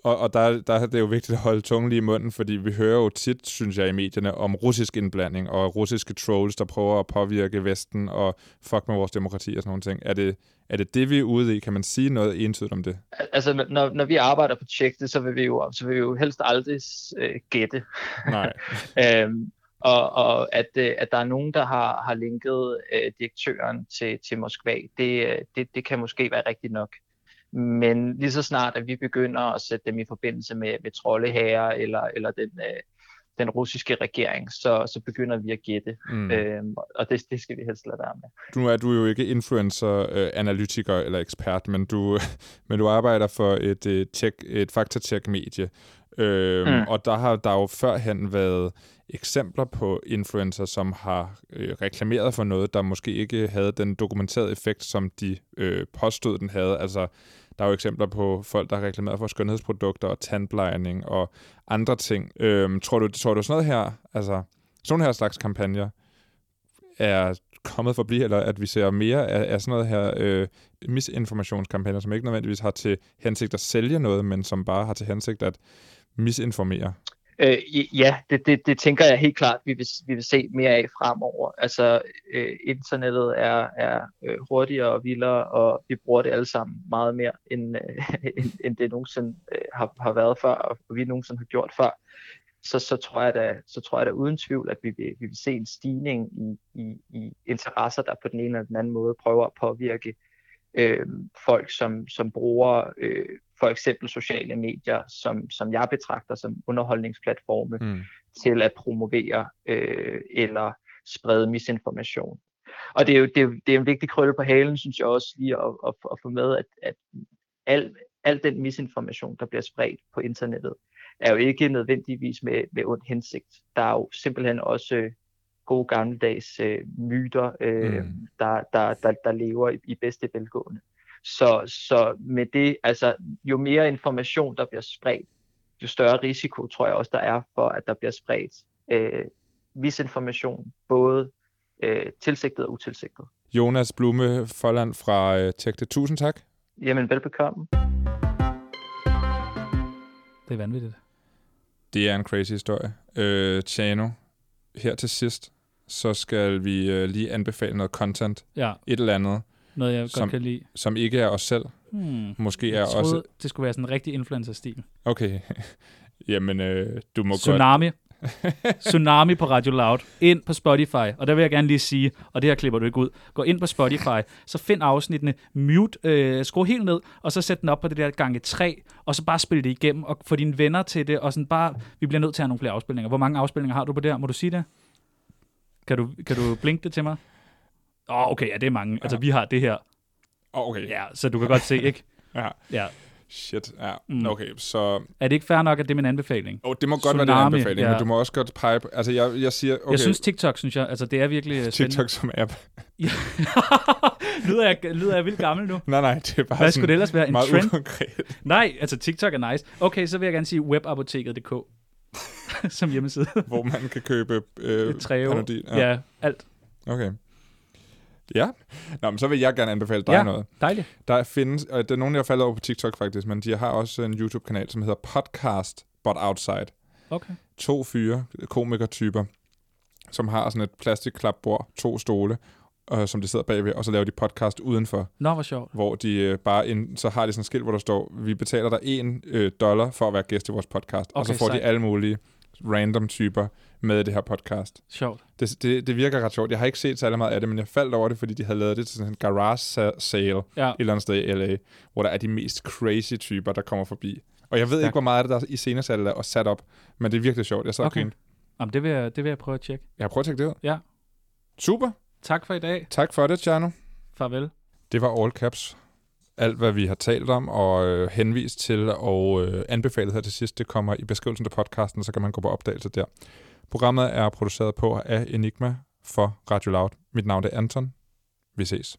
Og, og der, der er det jo vigtigt at holde tungen lige i munden, fordi vi hører jo tit, synes jeg, i medierne om russisk indblanding og russiske trolls, der prøver at påvirke Vesten og fuck med vores demokrati og sådan nogle ting. Er det, er det det, vi er ude i? Kan man sige noget entydigt om det? Altså, når, når vi arbejder på tjekket, så vil vi jo, så vil vi jo helst aldrig øh, gætte. Nej. øhm, og, og at, øh, at der er nogen, der har, har linket øh, direktøren til, til Moskva, det, øh, det, det kan måske være rigtigt nok. Men lige så snart, at vi begynder at sætte dem i forbindelse med, med troldeherrer eller, eller den, øh, den russiske regering, så, så begynder vi at gætte. Mm. Øhm, og det, det skal vi helst lade være med. Nu er du jo ikke influencer-analytiker eller ekspert, men du, men du arbejder for et, et, check, et faktatjek-medie. Øhm, mm. Og der har der jo førhen været eksempler på influencer, som har øh, reklameret for noget, der måske ikke havde den dokumenterede effekt, som de øh, påstod, den havde. Altså, der er jo eksempler på folk, der har reklameret for skønhedsprodukter og tandplejning og andre ting. Øh, tror, du, tror du sådan noget her, altså sådan her slags kampagner, er kommet for at blive, eller at vi ser mere af, af sådan noget her øh, misinformationskampagner, som ikke nødvendigvis har til hensigt at sælge noget, men som bare har til hensigt at misinformere? Øh, ja, det, det, det tænker jeg helt klart, vi vil, vi vil se mere af fremover. Altså, øh, internettet er, er øh, hurtigere og vildere, og vi bruger det alle sammen meget mere, end, øh, end, end det nogensinde øh, har, har været før, og vi nogensinde har gjort før. Så, så, tror jeg da, så tror jeg da uden tvivl, at vi vil, vi vil se en stigning i, i, i interesser, der på den ene eller den anden måde prøver at påvirke øh, folk, som, som bruger øh, for eksempel sociale medier, som, som jeg betragter som underholdningsplatforme, mm. til at promovere øh, eller sprede misinformation. Og det er jo det er, det er en vigtig krølle på halen, synes jeg også lige at, at, at få med, at, at al, al den misinformation, der bliver spredt på internettet, er jo ikke nødvendigvis med, med ond hensigt. Der er jo simpelthen også gode gammeldags øh, myter, øh, mm. der, der, der, der lever i, i bedste velgående. Så, så med det, altså jo mere information, der bliver spredt, jo større risiko tror jeg også, der er for, at der bliver spredt øh, misinformation, både øh, tilsigtet og utilsigtet. Jonas Blume Folland fra øh, Tech det. Tusind tak. Jamen, velbekomme. Det er vanvittigt. Det er en crazy historie. Øh, Chano, her til sidst, så skal vi øh, lige anbefale noget content. Ja. Et eller andet. Noget, jeg som, godt kan lide. Som ikke er os selv. Hmm. Måske jeg er troede, også... det skulle være sådan en rigtig influencer-stil. Okay. Jamen, øh, du må Tsunami. godt... Tsunami på Radio Loud. Ind på Spotify. Og der vil jeg gerne lige sige, og det her klipper du ikke ud. Gå ind på Spotify, så find afsnittene, mute, øh, skru helt ned, og så sæt den op på det der gange 3, og så bare spil det igennem, og få dine venner til det, og sådan bare, vi bliver nødt til at have nogle flere afspilninger. Hvor mange afspilninger har du på der? Må du sige det? Kan du, kan du blinke det til mig? Åh, oh, okay, ja, det er mange. Ja. Altså, vi har det her. Oh, okay. Ja, så du kan godt se, ikke? ja. Ja. Shit, ja. Mm. Okay, så... Er det ikke fair nok, at det er min anbefaling? Oh, det må godt Tsunami, være din anbefaling, ja. men du må også godt pege... Altså, jeg, jeg siger... Okay. Jeg synes TikTok, synes jeg, altså det er virkelig spændende. TikTok som app. Lyder, jeg, lyder jeg vildt gammel nu? Nej, nej, det er bare Hvad skulle det ellers være? En meget trend? ukonkret. Nej, altså TikTok er nice. Okay, så vil jeg gerne sige webapoteket.dk som hjemmeside. Hvor man kan købe øh. Panodil. Ja. ja, alt. Okay. Ja, Nå, men så vil jeg gerne anbefale dig Ja, noget. dejligt. Der findes, og det er nogen, jeg faldet over på TikTok faktisk, men de har også en YouTube-kanal, som hedder Podcast But Outside. Okay. To fyre, komikertyper, som har sådan et plastikklapbord, to stole, øh, som de sidder bagved, og så laver de podcast udenfor. Nå, hvor sjovt. Hvor de øh, bare ind, så har de sådan et skilt, hvor der står, vi betaler dig en øh, dollar for at være gæst i vores podcast, og så Okay, får de sejt. alle mulige random typer med i det her podcast. Sjovt. Det, det, det virker ret sjovt. Jeg har ikke set særlig meget af det, men jeg faldt over det, fordi de havde lavet det til sådan en garage sa- sale Ja. et eller andet sted i LA, hvor der er de mest crazy typer, der kommer forbi. Og jeg ved Stærkt. ikke, hvor meget af det der er i scenesat og sat op, men det er virkelig sjovt. Jeg så Okay. okay. Jamen, det vil, jeg, det vil jeg prøve at tjekke. Jeg har prøvet at tjekke det ud. Ja. Super. Tak for i dag. Tak for det, Tjerno. Farvel. Det var All Caps. Alt, hvad vi har talt om og øh, henvist til og øh, anbefalet her til sidst, det kommer i beskrivelsen til podcasten, så kan man gå på opdagelse der. Programmet er produceret på af Enigma for Radio Loud. Mit navn er Anton. Vi ses.